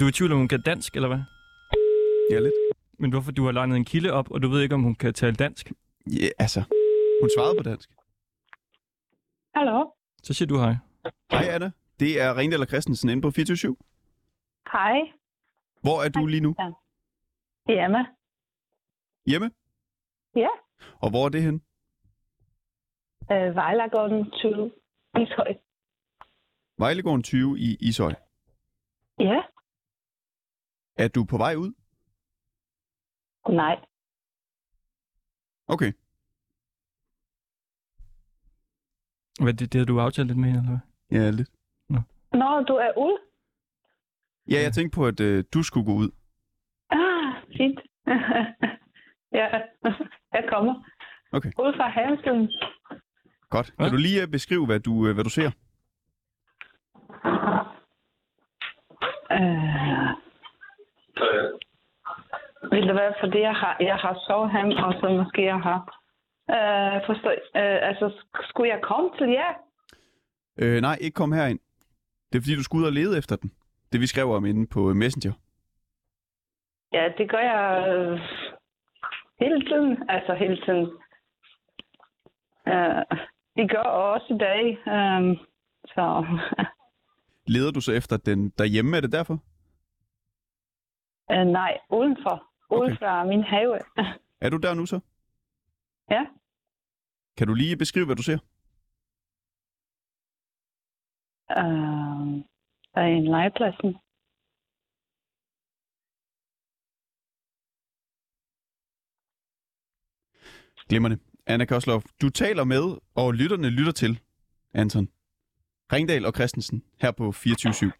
Du er i tvivl om, hun kan dansk, eller hvad? Ja, lidt. Men hvorfor du har legnet en kilde op, og du ved ikke, om hun kan tale dansk? Ja, altså. Hun svarede på dansk. Hallo. Så siger du hej. Hej, Anna. Det er Ringdal og Christensen inde på 24 Hej. Hvor er du lige nu? Hjemme. Hjemme? Ja. Og hvor er det hen? Øh, Vejlagården 20. Ishøj. Vejlegården 20 i Ishøj. Ja. Er du på vej ud? Nej. Okay. Hvad, det, det har du aftalt lidt med hende, eller hvad? Ja, lidt. Nå, du er ude? Ja, jeg tænkte på, at øh, du skulle gå ud. Ah, fint. ja, jeg kommer. Okay. Ude fra Havensiden. Godt. Ja. Kan du lige øh, beskrive, hvad du, øh, hvad du ser? Øh, vil det være, fordi jeg har, jeg har sovet ham, og så måske jeg har... Øh, forstå, øh, altså, sk- skulle jeg komme til jer? Øh, nej, ikke kom herind. Det er fordi, du skulle ud og lede efter den. Det vi skrev om inde på øh, Messenger. Ja, det gør jeg øh, hele tiden. Altså hele tiden. Øh, det gør også i dag. Øh, så Leder du så efter den derhjemme? Er det derfor? Øh, nej, udenfor. Uden Okay. min have. Er du der nu så? ja. Kan du lige beskrive, hvad du ser? Øh, der er en legepladsen. Glimrende. Anna Koslov, du taler med, og lytterne lytter til, Anton. Ringdal og Christensen her på 24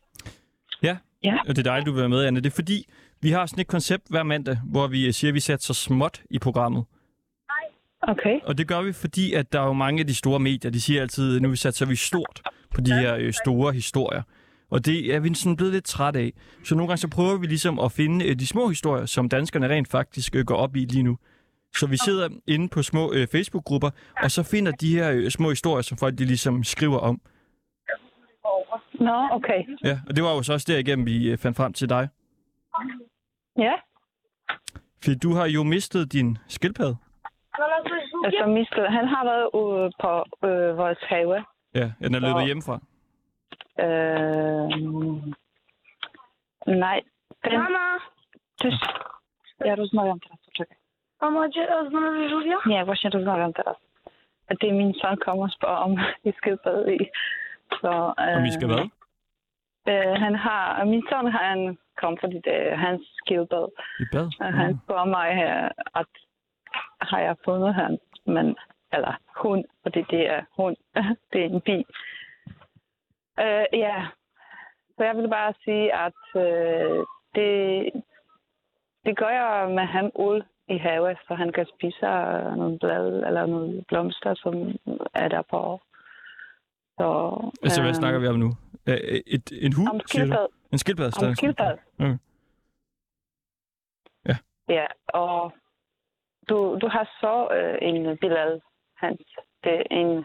Ja, Ja. og det er dejligt, du vil være med, Anne. Det er fordi, vi har sådan et koncept hver mandag, hvor vi siger, at vi sætter så småt i programmet. Okay. Og det gør vi, fordi at der er jo mange af de store medier, de siger altid, at nu satser vi stort på de her øh, store historier. Og det er vi sådan blevet lidt træt af. Så nogle gange så prøver vi ligesom at finde øh, de små historier, som danskerne rent faktisk øh, går op i lige nu. Så vi sidder inde på små øh, Facebook-grupper, og så finder de her øh, små historier, som folk de ligesom skriver om. Nå, okay. Ja, og det var jo så også derigennem, vi øh, fandt frem til dig. Ja. Fordi du har jo mistet din skildpadde. Altså, mistet. Han har været ude på øh, vores have. Ja, den er løbet hjemmefra. Øh, nej. Den... Mama, Tyst. Ja rozmawiam teraz, poczekaj. mama, gdzie znaleźli żółwia? Nie, właśnie rozmawiam teraz. Det er min søn kommer og spørger, om vi skal bade i. Så, øh, Om vi skal hvad? Øh, han har, min søn har en kom, fordi det hans skildbad. I bad? Og han spørger mig her, at har jeg fundet han, men, eller hun, fordi det er hun, det er en bi. Øh, ja, så jeg vil bare sige, at øh, det, det gør jeg med ham ud i havet, så han kan spise øh, nogle blade eller nogle blomster, som er der på. Så, Altså, hvad snakker vi om nu? Øh, Et, en hund, Om siger du? En skildpadde? Stadig? skildpadde. Okay. Ja. Ja, og du, du har så øh, en billede, Hans. Det er en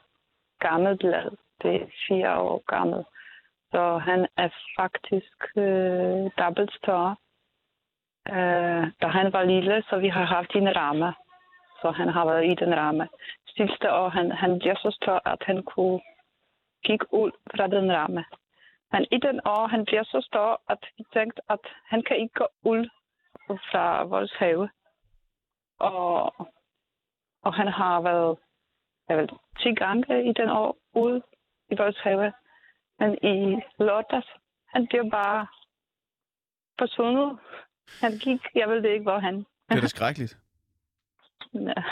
gammel billede. Det er fire år gammel. Så han er faktisk øh, dobbelt større. Øh, da han var lille, så vi har haft en ramme. Så han har været i den ramme. Sidste år, han, han bliver så stor, at han kunne kigge ud fra den ramme. Men i den år, han bliver så stor, at vi tænkte, at han kan ikke gå ud fra vores have. Og, og han har været jeg ved, 10 gange i den år ude i vores have. Men i lørdags, han bliver bare forsvundet. Han gik, jeg ved ikke, hvor han. Det er da skrækkeligt. Ja.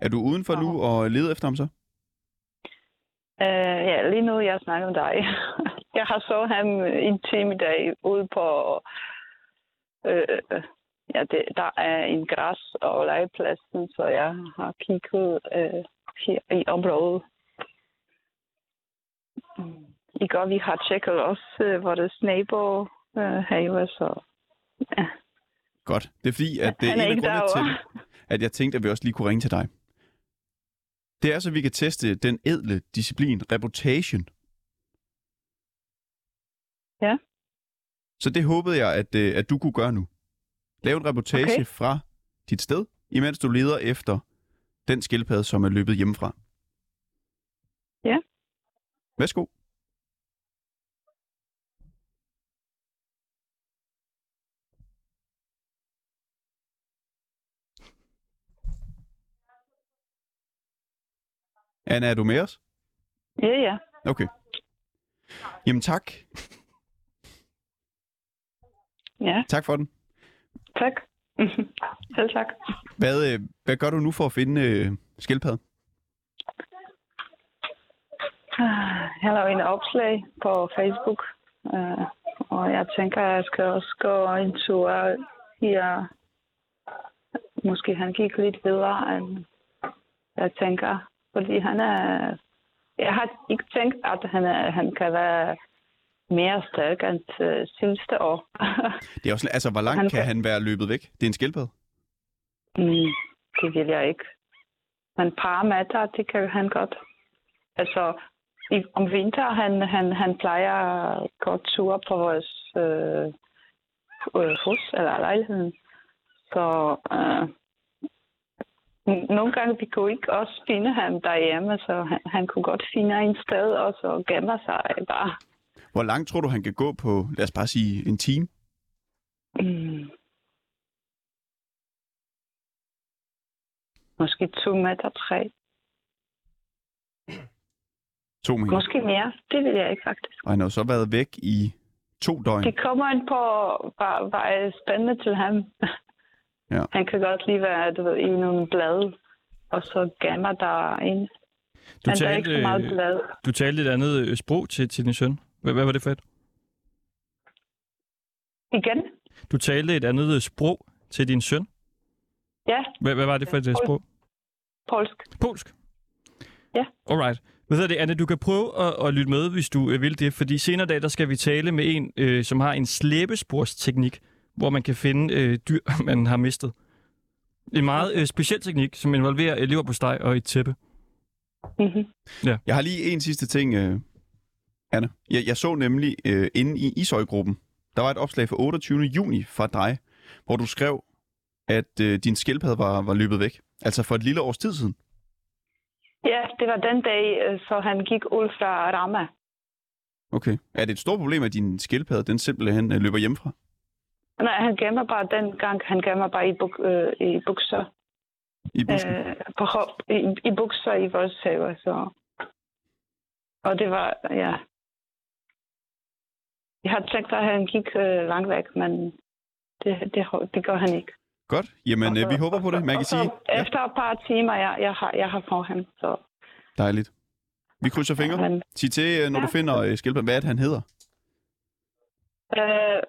Er du udenfor nu og leder efter ham så? Uh, ja, lige nu jeg snakker med dig. jeg har så ham en time i dag ude på... Uh, ja, det, der er en græs og legepladsen, så jeg har kigget uh, her i området. I går vi har tjekket også uh, vores nabo uh, have, så ja. Godt. Det er fordi, at det er, Han er en af grundene til, at jeg tænkte, at vi også lige kunne ringe til dig. Det er så, vi kan teste den edle disciplin, reputation. Ja. Så det håbede jeg, at, øh, at du kunne gøre nu. Lave en reportage okay. Okay. fra dit sted, imens du leder efter den skildpadde, som er løbet hjemmefra. Ja. Værsgo. Anna, er du med os? Ja, ja. Okay. Jamen tak. Ja, Tak for den. tak. Selv tak. Hvad, øh, hvad gør du nu for at finde øh, skildpadden? Jeg laver en opslag på Facebook, øh, og jeg tænker, at jeg skal også gå en tur her. Måske han gik lidt videre, end jeg tænker. Fordi han er... Jeg har ikke tænkt, at han, er, han kan være mere stærk end øh, sidste år. Det er også, altså, hvor langt Han kan han være løbet væk? Det er en skildpadde. Mm, det vil jeg ikke. Men par meter, det kan han godt. Altså, i, om vinteren, han, han, han plejer at gå tur på vores øh, øh, hus eller lejligheden. Så øh, nogle gange vi kunne ikke også finde ham derhjemme, så han, han kunne godt finde en sted og så gemme sig bare. Hvor langt tror du, han kan gå på, lad os bare sige, en time? Mm. Måske to meter, tre. To meter. Måske mere. Det vil jeg ikke faktisk. Og han har jo så været væk i to døgn. Det kommer ind på, hvad, hvad er spændende til ham. Ja. Han kan godt lige være du ved, i nogle blade, og så gemmer der ind. Du der er ikke så meget talte, blad. du talte et andet øh, sprog til, til din søn. Hvad, hvad var det for et? Igen? Du talte et andet sprog til din søn. Ja, Hvad, hvad var det for et øh, sprog? polsk. Polsk? Ja. Alright. Hvad hedder det, Anne? Du kan prøve at, at lytte med, hvis du øh, vil det, fordi senere dag, der skal vi tale med en, øh, som har en slæbesporsteknik, hvor man kan finde øh, dyr, man har mistet. En meget øh, speciel teknik, som involverer øh, lever på steg og et tæppe. Mm-hmm. Jeg har lige en sidste ting, øh, Anna. Jeg, jeg så nemlig øh, inde i Ishøj-gruppen, der var et opslag fra 28. juni fra dig, hvor du skrev, at øh, din skildpadde var, var løbet væk. Altså for et lille års tid siden. Ja, det var den dag, øh, så han gik ud fra Rama. Okay. Er det et stort problem, at din skildpadde, den simpelthen øh, løber hjemmefra? Nej, han gemmer bare den gang, han gemmer bare i, buk, øh, i bukser. I busken? Øh, på hop, i, i bukser i vores have, så... Og det var, ja... Jeg har tænkt, at han gik øh, langt væk, men det, det, det gør han ikke. Godt. Jamen, Og så- øh, vi håber på det. Man kan sige, ja, Efter et par timer, jeg, jeg, har, jeg har fået ham, så... dejligt. Vi krydser fingre. Men, Sig til, øh, når Ja. du finder øh, skildpadden, hvad er det, han hedder? øh,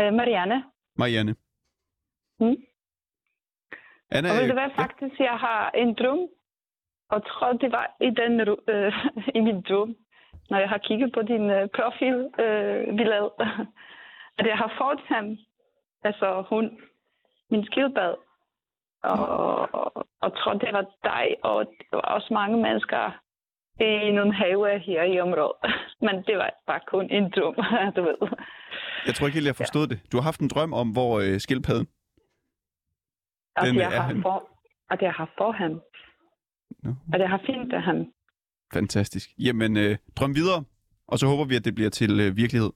øh, Marianne, Marianne. Mm. Anna, og ved du øh, hvad, ja, faktisk, jeg har en drøm, og tror, det var i, den, øh, i min drøm, når jeg har kigget på din øh, profilbillede, øh, billede, at jeg har fået ham, altså hun, min skildbad, og, og, og tror, det var dig, og det var også mange mennesker i nogle have her i området. Men det var bare kun en drøm, du ved. jeg tror ikke helt, jeg forstod det. Du har haft en drøm om, hvor øh, skildpadden... At Den jeg, er har han. for, at jeg har for ham. Nå. At jeg har fundet ham. Fantastisk. Jamen, øh, drøm videre, og så håber vi, at det bliver til øh, virkelighed.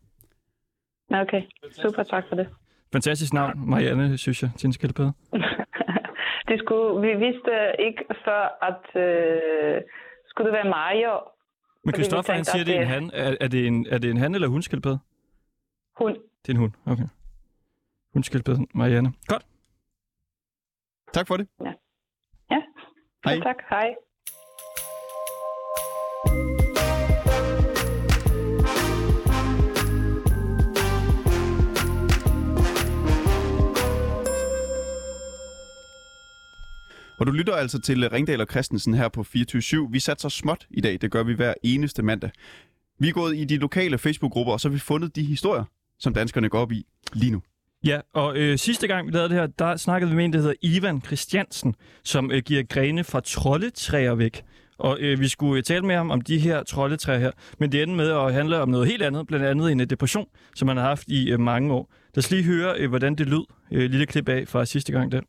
Okay, super tak for det. Fantastisk navn, Marianne, synes jeg, til en skildpadde. det skulle, vi vidste ikke før, at øh, skulle det være Mario, Men Christoffer, han siger, at det er en det- han. Er, er, det en, er det en han eller hundskildpadde? hun. Det er en hund, okay. Hundskildpadde, Marianne. Godt. Tak for det. Ja, Hej. Ja, tak. Hej. Og du lytter altså til Ringdal og Christensen her på 24 Vi satser småt i dag. Det gør vi hver eneste mandag. Vi er gået i de lokale Facebook-grupper, og så har vi fundet de historier, som danskerne går op i lige nu. Ja, og øh, sidste gang vi lavede det her, der snakkede vi med en, der hedder Ivan Christiansen, som øh, giver grene fra troldetræer væk. og øh, vi skulle øh, tale med ham om de her troldetræer her. Men det endte med at handle om noget helt andet, blandt andet en øh, depression, som han har haft i øh, mange år. Lad os lige høre, øh, hvordan det lød. Øh, lille klip af fra sidste gang der.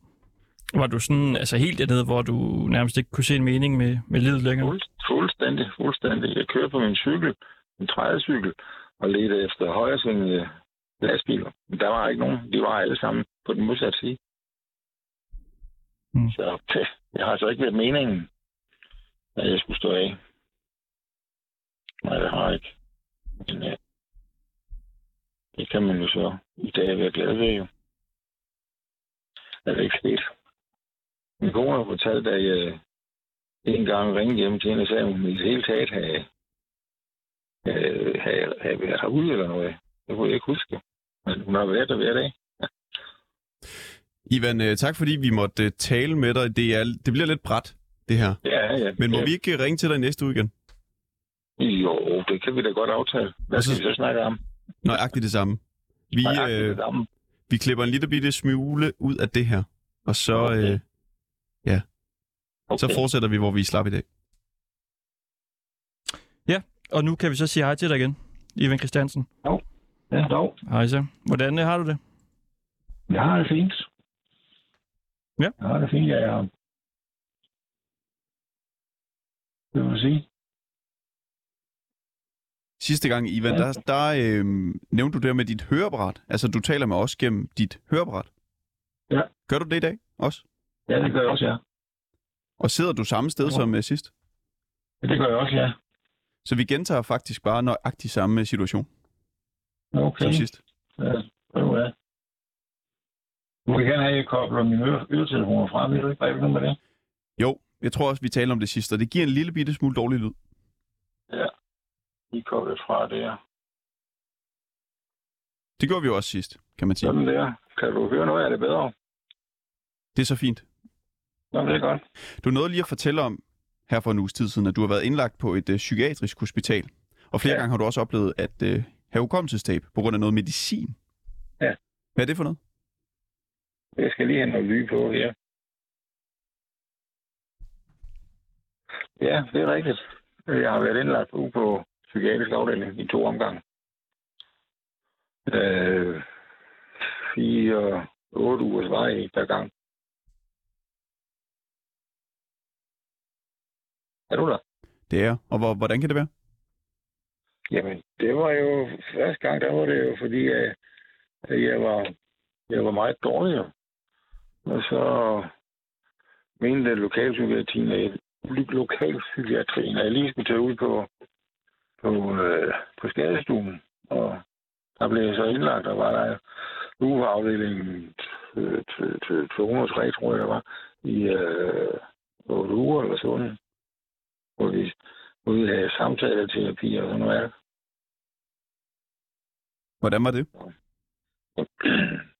Var du sådan altså helt dernede, hvor du nærmest ikke kunne se en mening med, med livet længere? Fuld, fuldstændig, fuldstændig. Jeg kører på min cykel, en trædecykel, og ledte efter højresvingende lastbiler. Men der var ikke nogen. De var alle sammen på den modsatte side. Mm. Så pæh, jeg har altså ikke været meningen, at jeg skulle stå af. Nej, det har jeg ikke. Men øh, det kan man jo så i dag være glad ved jo. Er det ikke sket? Min kone har fortalt, at jeg en gang ringede hjem til hende og sagde, at hun i det hele taget havde, havde, havde, havde været herude eller noget. Det kunne jeg ikke huske. Men hun har været der hver dag. Ivan, øh, tak fordi vi måtte øh, tale med dig. Det, er, det bliver lidt bræt, det her. Ja, ja. Men må ja. vi ikke øh, ringe til dig næste uge igen? Jo, det kan vi da godt aftale. Hvad så- skal vi så snakke om? Nøjagtigt det samme. Vi, Nøjagtigt øh, det samme. vi klipper en lille bitte smule ud af det her, og så, Okay. øh, så fortsætter vi, hvor vi slap i dag. Og nu kan vi så sige hej til dig igen, Ivan Christiansen. Ja, dog. Hej så. Hvordan øh, har du det? Jeg har det fint. Ja. Jeg har det fint, ja. Jeg... Hvad vil du sige? Sidste gang, Ivan, Ja. der, der øh, nævnte du det med dit høreapparat. Altså, du taler med os gennem dit høreapparat. Ja. Gør du det i dag også? Ja, det gør jeg også, ja. Og sidder du samme sted Ja. som uh, sidst? ja det gør jeg også, ja. Så vi gentager faktisk bare nøjagtigt samme situation Okay. som sidst. Ja, prøv det. Du vil gerne have, at jeg kobler mine øre- øretelefoner fra. Vil du ikke bare noget med det? Jo, jeg tror også, vi taler om det sidste, og det giver en lille bitte smule dårlig lyd. De er koblet fra der. Det gjorde vi jo også sidst, kan man sige. Sådan der. Kan du høre noget af det bedre? Det er så fint. Nå, det er godt. Du nåede lige at fortælle om, her for en uges tid siden, at du har været indlagt på et uh, psykiatrisk hospital. Og flere ja. Gange har du også oplevet at uh, have hukommelsestab på grund af noget medicin. Ja. Hvad er det for noget? Jeg skal lige have noget lyd på her. Ja, det er rigtigt. Jeg har været indlagt ude på psykiatrisk afdeling i to omgange. Øh, fire, otte ugers vej per gang. Er du der? Det er. Og hvor, hvordan kan det være? Jamen, det var jo første gang, der var det jo, fordi at jeg, var, jeg var meget dårlig. jo. Og så mente lokalpsykiatrien, at lokalpsykiatrien, at jeg lige skulle tage ud på, på, øh, på skadestuen. Og der blev jeg så indlagt, og var der ugeafdelingen øh, til- til 203, tror jeg, der var, i øh, 8 uger eller sådan. Hvor vi, hvor vi havde samtaleterapi og sådan noget. Hvordan var det?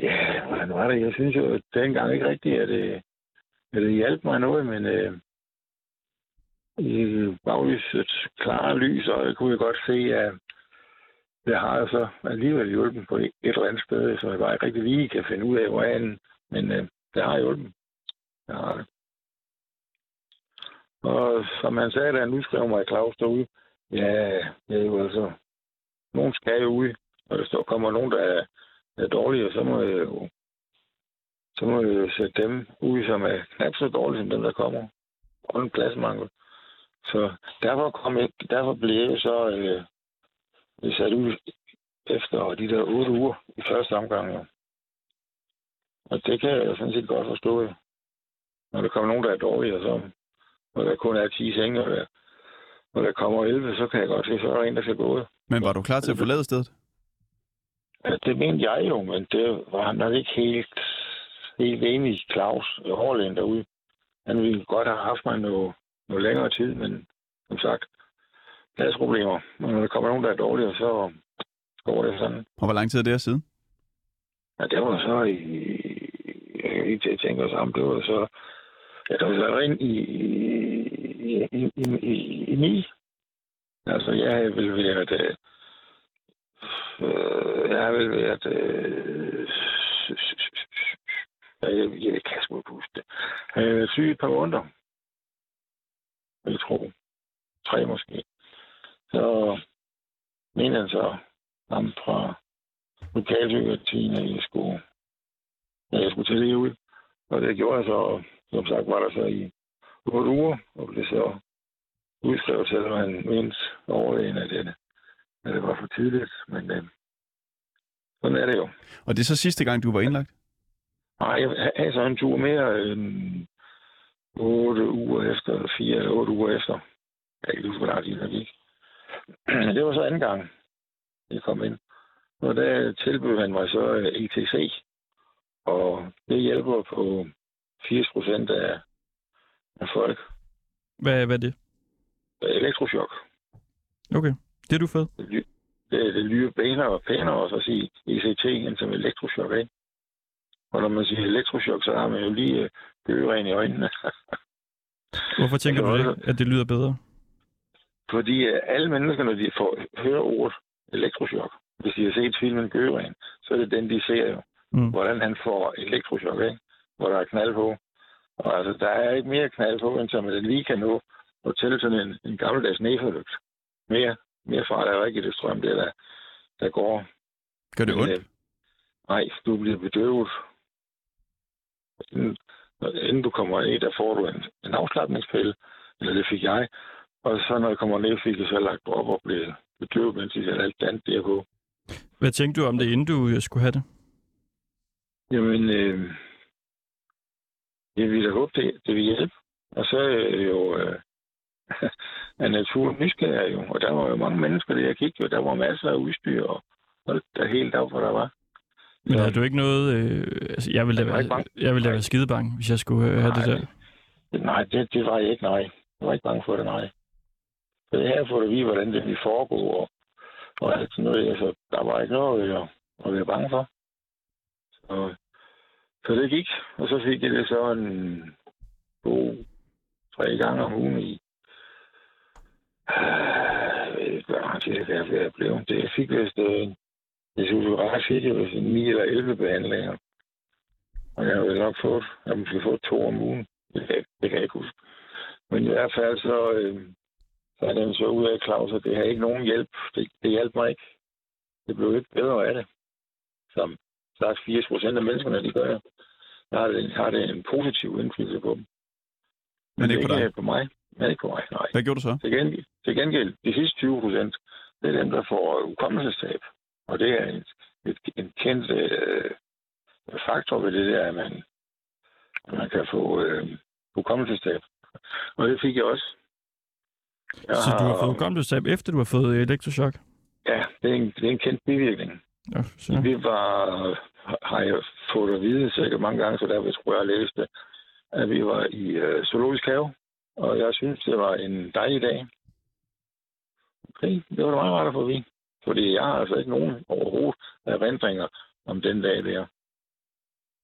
Ja, hvordan var det? Jeg synes jo, at dengang ikke rigtigt, at det, at det hjalp mig noget, men øh, i baglysets klare lys, og jeg kunne jo godt se, at det har jeg så alligevel hjulpet på et eller andet sted, så jeg bare ikke rigtig lige kan finde ud af, hvor er henne. Men øh, det har hjulpet. Det har det. Og som han sagde, da han udskrev mig i Claus derude, ja, det er jo altså, nogen skal jo ud, og der kommer nogen, der er, er dårlige, så må jeg jo så må jeg jo sætte dem ud, som er knap så dårlige som dem, der kommer. Og en pladsmangel. Så derfor, kom jeg, derfor blev jeg jo så øh, sat ud efter de der otte uger i første omgang. Jo. Og det kan jeg sådan set godt forstå. Når der kommer nogen, der er dårlige, og så når der kun er 10 senge, og der, når der kommer 11, så kan jeg godt se, så er der en, der skal gå. Men var du klar til at forlade stedet? Ja, det mente jeg jo, men det var han nok ikke helt, helt enig Claus Hårlæn derude. Han ville godt have haft mig noget, noget længere tid, men som sagt, pladsproblemer. Og når der kommer nogen, der er dårligere, så går det sådan. Og hvor lang tid er det her siden? Ja, det var så i... Jeg kan at tænke os om, det var så... Jeg kom var så ind i, i, i, i, i, i. Altså, jeg havde vel været... Øh, øh, jeg har vel været... Øh, ja, jeg, jeg kan sgu ikke huske det. Jeg har været syg et par måneder. jeg tror. Tre måske. Så mener han så ham fra lokalpsykiatrien, at jeg skulle, at jeg skulle til det ud. Og det gjorde jeg så, som sagt var der så i otte uger, og blev så udskrevet, selvom han mente overlægen, at det, at det var for tidligt. Men øh, sådan er det jo. Og det er så sidste gang, du var indlagt? Nej, jeg havde så en tur mere end otte uger efter, eller fire eller otte uger efter. Jeg kan ikke huske, hvor der gik. Det var så anden gang, jeg kom ind. Og der tilbød han mig så øh, ETC. Og det hjælper på 80 procent af, af folk. Hvad, hvad er det? Elektrochok. Okay, det er du fed. Det, det, det lyder pænere og pænere også at sige ECT end som elektrochok, ikke? Og når man siger elektrochok, så har man jo lige øh, gøren i øjnene. Hvorfor tænker du det, at det lyder bedre? Fordi øh, alle mennesker, når de får hører ordet elektrochok, hvis de har set filmen Gøren, så er det den, de ser jo. Mm. Hvordan han får elektrochok, ikke? Hvor der er knald på. Og altså, der er ikke mere knald på, end som man lige kan nå at tælle sådan en, en gammeldags næforlygt. Mere, mere far der er ikke i det strøm, det der, der går. Gør det Men, ondt? øh, Nej, du bliver bedøvet. Inden, inden du kommer ned, der får du en, en afslappningspille, eller det fik jeg. Og så når jeg kommer ned, fik jeg så lagt op og blev bedøvet, mens jeg satte alt andet der på. Hvad tænkte du om det, inden du øh, skulle have det? Jamen, øh, jeg ville da håbe, det, det vil hjælpe. Og så er jeg jo øh, af naturen nysgerrig jo. Og der var jo mange mennesker, der jeg kiggede, og der var masser af udstyr, og alt der helt af, hvor der var. Men Så- har du ikke noget... Øh, altså, jeg ville da være, jeg ville da være skidebange, hvis jeg skulle øh, have det der. Nej, det, det var jeg ikke, nej. Jeg var ikke bange for det, nej. Så det her får du vide, hvordan det vil foregå, og, og alt sådan noget. Altså, der var ikke noget at, at være bange for. Så, så det gik, og så fik jeg det så en to, tre gange om ugen i. Øh, jeg ved ikke, hvor lang tid det er, jeg blev. Det jeg fik vist, øh, jeg synes, det var fik jeg vist en 9 eller 11 behandlinger. Og jeg har vel nok fået, jeg måske fået to om ugen. Det kan, det kan jeg ikke huske. Men i hvert fald så, øh, så er den så ud af Claus, at det har ikke nogen hjælp. Det, det hjalp mig ikke. Det blev ikke bedre af det. Som sagt 80 procent af menneskerne, de gør. Der har det, har det en positiv indflydelse på dem. Men ikke på dig? på mig. Men ikke på mig, nej. Hvad gjorde du så? Til gengæld, til gengæld de sidste 20 procent, det er dem, der får ukommelsestab. Og det er en, et, en kendt øh, faktor ved det der, at man, at man kan få øh, ukommelsestab. Og det fik jeg også. Jeg Så du har fået hukommelsestab, efter du har fået elektrochok? Ja, det er en, det er en kendt bivirkning. Ja, så. Vi var, har jeg fået at vide sikkert mange gange, så der tror jeg, jeg læste, at vi var i øh, Zoologisk Have, og jeg synes, det var en dejlig dag. Okay, det var da meget rart at få at vide. Fordi jeg har altså ikke nogen overhovedet erindringer om den dag der.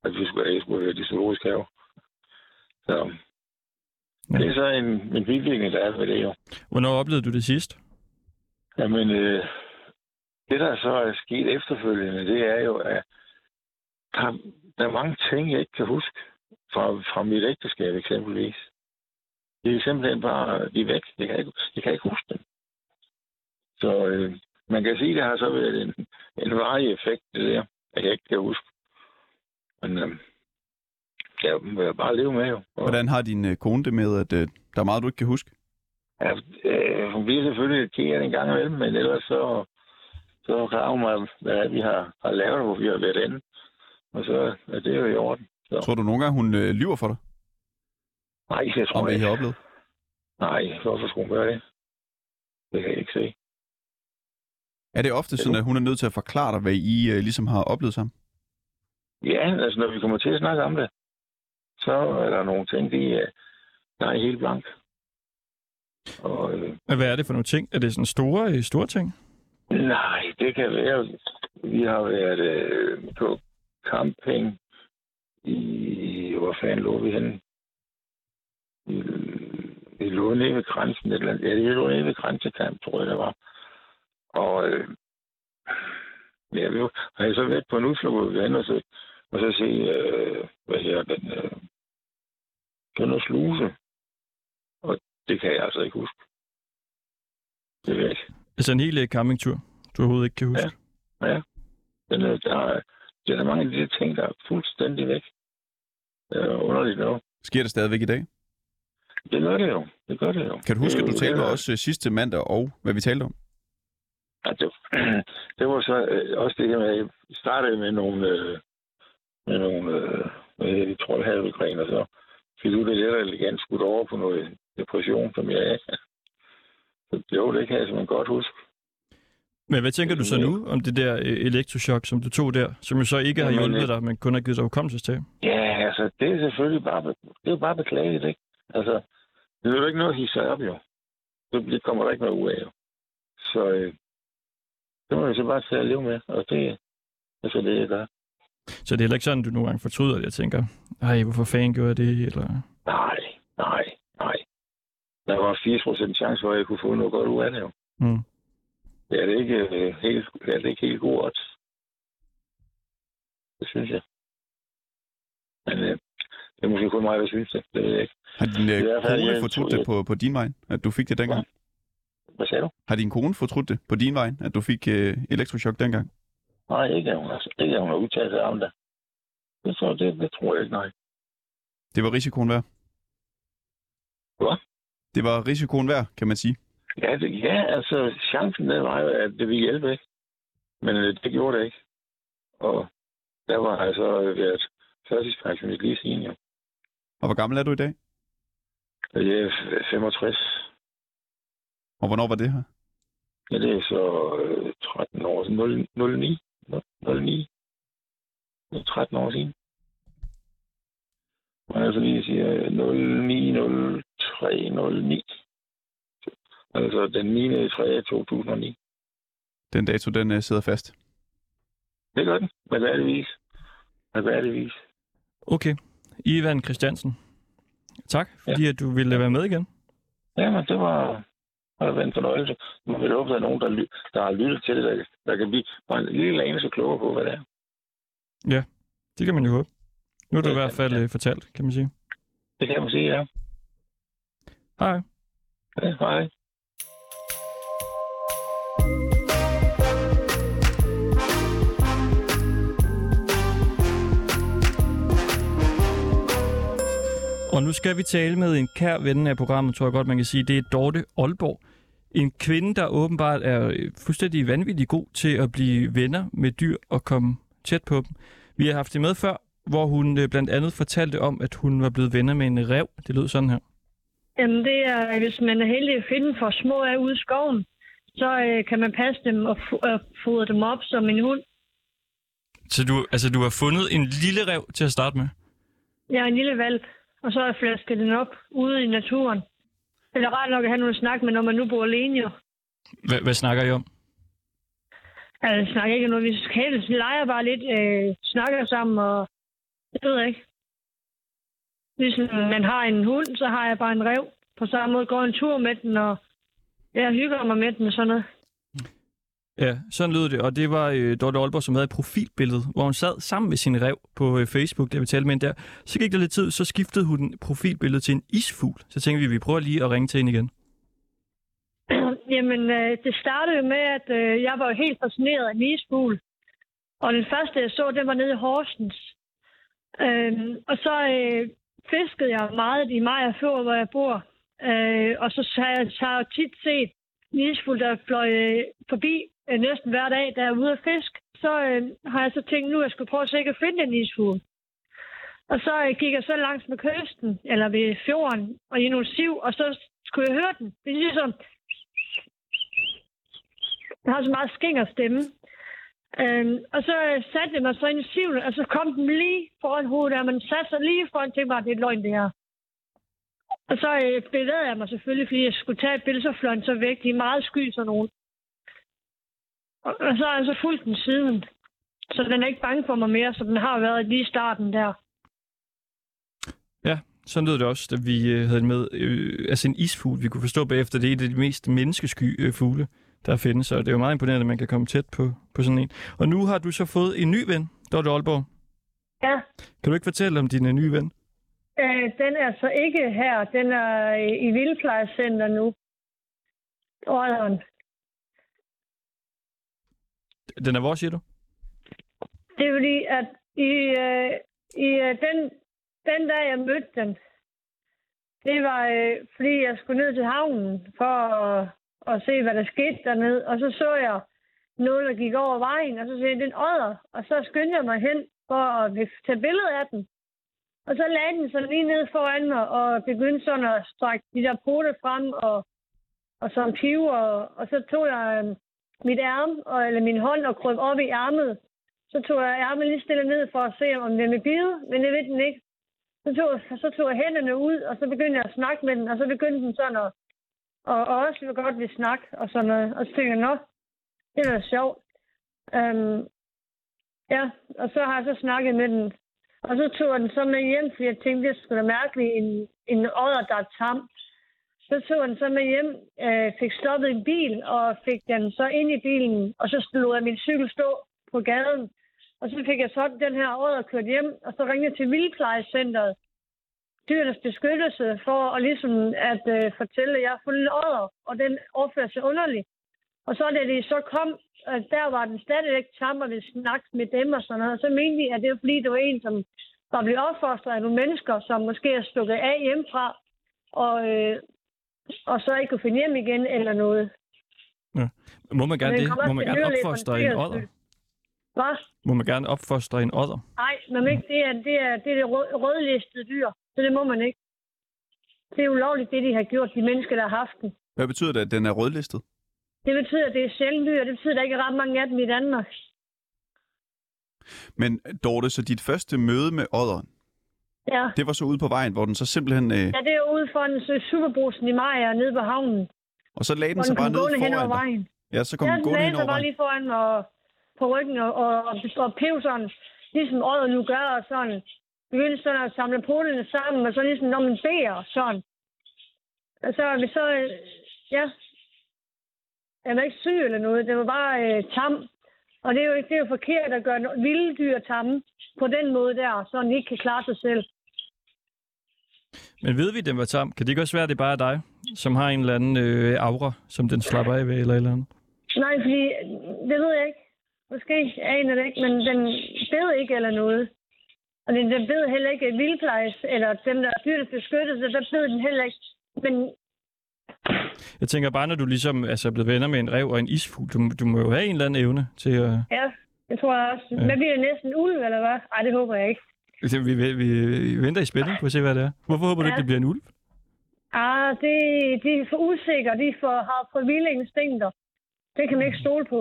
At vi skulle, jeg skulle være i Zoologisk Have. Så Ja. det er så en, en bivirkning, der er ved det jo. Hvornår oplevede du det sidst? Jamen, øh, det der så er sket efterfølgende, det er jo, at der, der er mange ting, jeg ikke kan huske fra, fra mit ægteskab eksempelvis. Det er simpelthen bare, de er væk. Jeg kan ikke, jeg kan ikke huske dem. Så øh, man kan sige, at det har så været en, en varig effekt, det der, at jeg ikke kan huske. Men øh, jeg vil bare leve med jo. Og, Hvordan har din øh, kone det med, at øh, der er meget, du ikke kan huske? Ja, øh, hun bliver selvfølgelig ked en gang imellem, men ellers så, så klarer hun mig, hvad vi har, har lavet, hvor vi har været inde. Og så er det jo i orden. Så. Tror du nogle gange, hun øh, lyver for dig, Nej, jeg tror om hvad I ikke. har oplevet? Nej, hvorfor skulle hun gøre det? Det kan jeg ikke se. Er det ofte sådan, at hun er nødt til at forklare dig, hvad I øh, ligesom har oplevet sammen? Ja, altså når vi kommer til at snakke om det, så er der nogle ting, de, er- der er helt blank. Og, øh, Hvad er det for nogle ting? Er det sådan store, øh, store ting? nej, det kan være, vi har været øh, på camping i, hvor fanden lå vi henne? Vi, vi lå nede ved grænsen, et eller andet. Ja, vi lå nede ved grænsekamp, tror jeg, det var. Og øh, ja, vi var- har jeg så været på en udflugt, hvor vi var og så, og så se, øh, hvad her, den, øh, Kønder Sluse. Og det kan jeg altså ikke huske. Det ved jeg ikke. Altså en hel øh, campingtur, du overhovedet ikke kan huske. Ja. Men øh, der, er, der er mange af de der ting, der er fuldstændig væk. Det er underligt noget. Sker det stadigvæk i dag? Det gør det jo. Det gør det jo. Kan du huske, at du talte med os øh, sidste mandag, og hvad vi talte om? Ja, det, det var så øh, også det her med, at jeg startede med nogle, øh, med nogle øh, det, troldhavegren, og så fik du det lidt elegant skudt over på noget depression, som jeg er. Så jo, det kan jeg simpelthen godt huske. Men hvad tænker du så nu om det der øh, elektrochok, som du tog der, som jo så ikke har hjulpet øh, dig, men kun har givet dig hukommelsestab? Ja, altså, det er selvfølgelig bare, det er bare beklageligt, ikke? Altså, det er jo ikke noget at hisse op, jo. Det, det kommer der ikke noget ud af, jo. Så øh, det må jeg så bare tage at leve med, og det er så det, jeg gør. Så det er heller ikke sådan, du nogle gange fortryder det, jeg tænker, ej, hvorfor fanden gjorde jeg det, eller... Nej, nej, nej. Der var 80% chance for, at jeg kunne få noget godt ud af det, jo. Mm. Det er det ikke, øh, helt, det er det ikke helt god odds. Det synes jeg. Men øh, det er måske kun mig, der synes det. Det ved jeg ikke. Har din øh, fald, kone jeg fortrudt tror, det på, på din vej, at du fik det dengang? Hvad sagde du? Har din kone fortrudt det på din vej, at du fik øh, elektrochok dengang? Nej, ikke er hun, altså. Ikke er hun har udtalt sig om det. Det tror, det, det tror jeg ikke, nej. Det var risikoen værd? Hvad? Det var risikoen værd, kan man sige. Ja, det, ja altså, chancen den var jo, at det ville hjælpe, ikke? Men øh, det gjorde det ikke. Og der var jeg så øh, været førtidspensionist lige siden, jo. Og hvor gammel er du i dag? Jeg er f- 65. Og hvornår var det her? Ja, det er så øh, 13 år siden. 0, 09. 09. Det er 13 år siden. Og altså lige siger 09, 03, 09. Altså den 9. 3. 2009. Den dato, den øh, sidder fast. Det gør den. Mærkværdigvis. Mærkværdigvis. Okay. Ivan Christiansen. Tak, fordi ja. at du ville være med igen. Jamen, det var, har været en fornøjelse. Man vil håbe, at der er nogen, der, ly- der har lyttet til det, der, der kan blive bare en lille anelse klogere på, hvad det er. Det kan man jo håbe. Nu er du Ja, i hvert fald ja. øh, fortalt, kan man sige. Det kan man sige, ja. Hej. ja hej. Og nu skal vi tale med en kær ven af programmet, tror jeg godt, man kan sige. Det er Dorte Aalborg. En kvinde, der åbenbart er fuldstændig vanvittig god til at blive venner med dyr og komme tæt på dem. Vi har haft det med før, hvor hun øh, blandt andet fortalte om, at hun var blevet venner med en rev. Det lød sådan her. Jamen det er, hvis man er heldig at finde for små af ude i skoven, så øh, kan man passe dem og, f- og fodre dem op som en hund. Så du, altså, du har fundet en lille rev til at starte med? Er en lille valp, og så har jeg flasket den op ude i naturen. Det er rart nok at have nogen at snakke med, når man nu bor alene jo. Hvad, hvad snakker I om? Altså, jeg snakker ikke om noget. Vi helst leger bare lidt, øh, snakker sammen, og det ved jeg ikke. Ligesom man har en hund, så har jeg bare en rev. På samme måde går en tur med den, og jeg hygger mig med den og sådan noget. Ja, sådan lød det. Og det var øh, Dorte Aalborg, som havde et profilbillede, hvor hun sad sammen med sin rev på øh, Facebook, der vi talte med hende der. Så gik der lidt tid, så skiftede hun profilbilledet til en isfugl. Så tænkte vi, vi prøver lige at ringe til hende igen. Jamen, øh, det startede med, at øh, jeg var jo helt fascineret af en isfugl. Og den første, jeg så, den var nede i Horsens. Øh, og så øh, fiskede jeg meget i Maja Fjord, hvor jeg bor. Øh, og så har jeg, så har jeg tit set en isfugl, der fløj øh, forbi øh, næsten hver dag, der er ude at fisk. Så øh, har jeg så tænkt, nu jeg skulle prøve at se, at finde en ishue. Og så øh, gik jeg så langs med kysten, eller ved fjorden, og i nogle siv, og så skulle jeg høre den. Det er ligesom, den har så meget skinger stemme. Øhm, og så øh, satte jeg mig så ind i sivlen, og så kom den lige foran hovedet, og man satte sig lige foran, og tænkte bare, det er løgn det her. Og så øh, bevægede jeg mig selvfølgelig, fordi jeg skulle tage et billede, så fløj så væk. De er meget sky, sådan nogen. Og, og så har jeg så fulgt den siden. Så den er ikke bange for mig mere, så den har været lige i starten der. Ja, sådan lød det også, da vi øh, havde med. Øh, altså en isfugl, vi kunne forstå bagefter, det er et af de mest menneskesky øh, fugle, der findes. Så det er jo meget imponerende, at man kan komme tæt på, på sådan en. Og nu har du så fået en ny ven, Dorte Aalborg. Ja, Kan du ikke fortælle om din øh, nye ven? Øh, den er så ikke her. Den er i, i Vildplejecenter nu. Odderen. Den er hvor, siger du? Det er fordi, at i, øh, i øh, den, den dag, jeg mødte den, det var, øh, fordi jeg skulle ned til havnen for at, at se, hvad der skete dernede. Og så så jeg noget, der gik over vejen, og så sagde jeg, den ådder. Og så skyndte jeg mig hen for at tage billede af den. Og så lagde den så lige ned foran mig, og begyndte sådan at strække de der pote frem, og, og som piver. Og, og så tog jeg øhm, mit arm, og, eller min hånd, og krøb op i ærmet. Så tog jeg ærmet lige stille ned for at se, om den ville bide, men det ved den ikke. Så tog, så tog jeg hænderne ud, og så begyndte jeg at snakke med den, og så begyndte den sådan at, og, og også vil godt vil snakke, og sådan noget. Og så tænkte jeg, nå, det var sjovt. Um, ja, og så har jeg så snakket med den. Og så tog jeg den så med hjem, fordi jeg tænkte, det skulle da mærkeligt, en, en odder, der er tamt. Så tog han så med hjem, øh, fik stoppet en bil, og fik den så ind i bilen, og så stod jeg min cykel stå på gaden. Og så fik jeg så den her odder kørt hjem, og så ringede jeg til Vildplejecenteret, dyrenes beskyttelse, for at ligesom at øh, fortælle, at jeg har fundet en odder, og den opfører sig underligt. Og så da det så kom, at der var den stadigvæk tam og vi snakkede med dem og sådan noget. Og så mente de, at det var fordi, det var en, som var blevet opfostret af nogle mennesker, som måske er stukket af hjemmefra, og, øh, og så ikke kunne finde hjem igen eller noget. Ja. Må man gerne det? Må man gerne opfostre en odder? Hvad? Må man gerne opfostre en odder? Nej, man må ikke. Det er det, er, det, er det rød, rødlistede dyr, så det må man ikke. Det er ulovligt, det de har gjort, de mennesker, der har haft den. Hvad betyder det, at den er rødlistet? Det betyder, at det er sjældent dyr. Det betyder, at der ikke er ret mange af dem i Danmark. Men Dorte, så dit første møde med odderen, Ja. det var så ude på vejen, hvor den så simpelthen... Øh, Ja, det er ude for en superbrusen i Maja nede på havnen. og så lagde den sig bare ned hen over foran dig. vejen. Ja, så kom Ja, den den gående hen over bare vejen. lige foran og på ryggen og, og, og, og pev sådan, ligesom øjet nu gør, og sådan. Begyndte sådan at samle poterne sammen, og så ligesom, når man beder og sådan. Og så er vi så, øh, ja, jeg var ikke syg eller noget, det var bare øh, tam. Og det er, jo, det er jo forkert at gøre vilde dyr tamme på den måde der, så den ikke kan klare sig selv. Men ved vi, den var tam? Kan det ikke også være, at det bare er dig, som har en eller anden øh, aura, som den slapper af ved, eller eller andet? Nej, fordi det ved jeg ikke. Måske aner det ikke, men den bed ikke eller noget. Og den, den bed heller ikke vildplejes, eller dem, der er dyrets beskyttelse, der bed den heller ikke. Men Jeg tænker bare, når du ligesom altså, er blevet venner med en rev og en isfugl, du, du må jo have en eller anden evne til at... ja, det tror jeg også. Ja. Men bliver det næsten ulv, eller hvad? Nej, det håber jeg ikke. Altså, Vi, vi, vi, vi venter i spænding på at se, hvad det er. Hvorfor håber du Ja. ikke, det bliver en ulv? Ah, det, de er for usikre. De er for, har for vilde instinkter. Det kan man ikke stole på.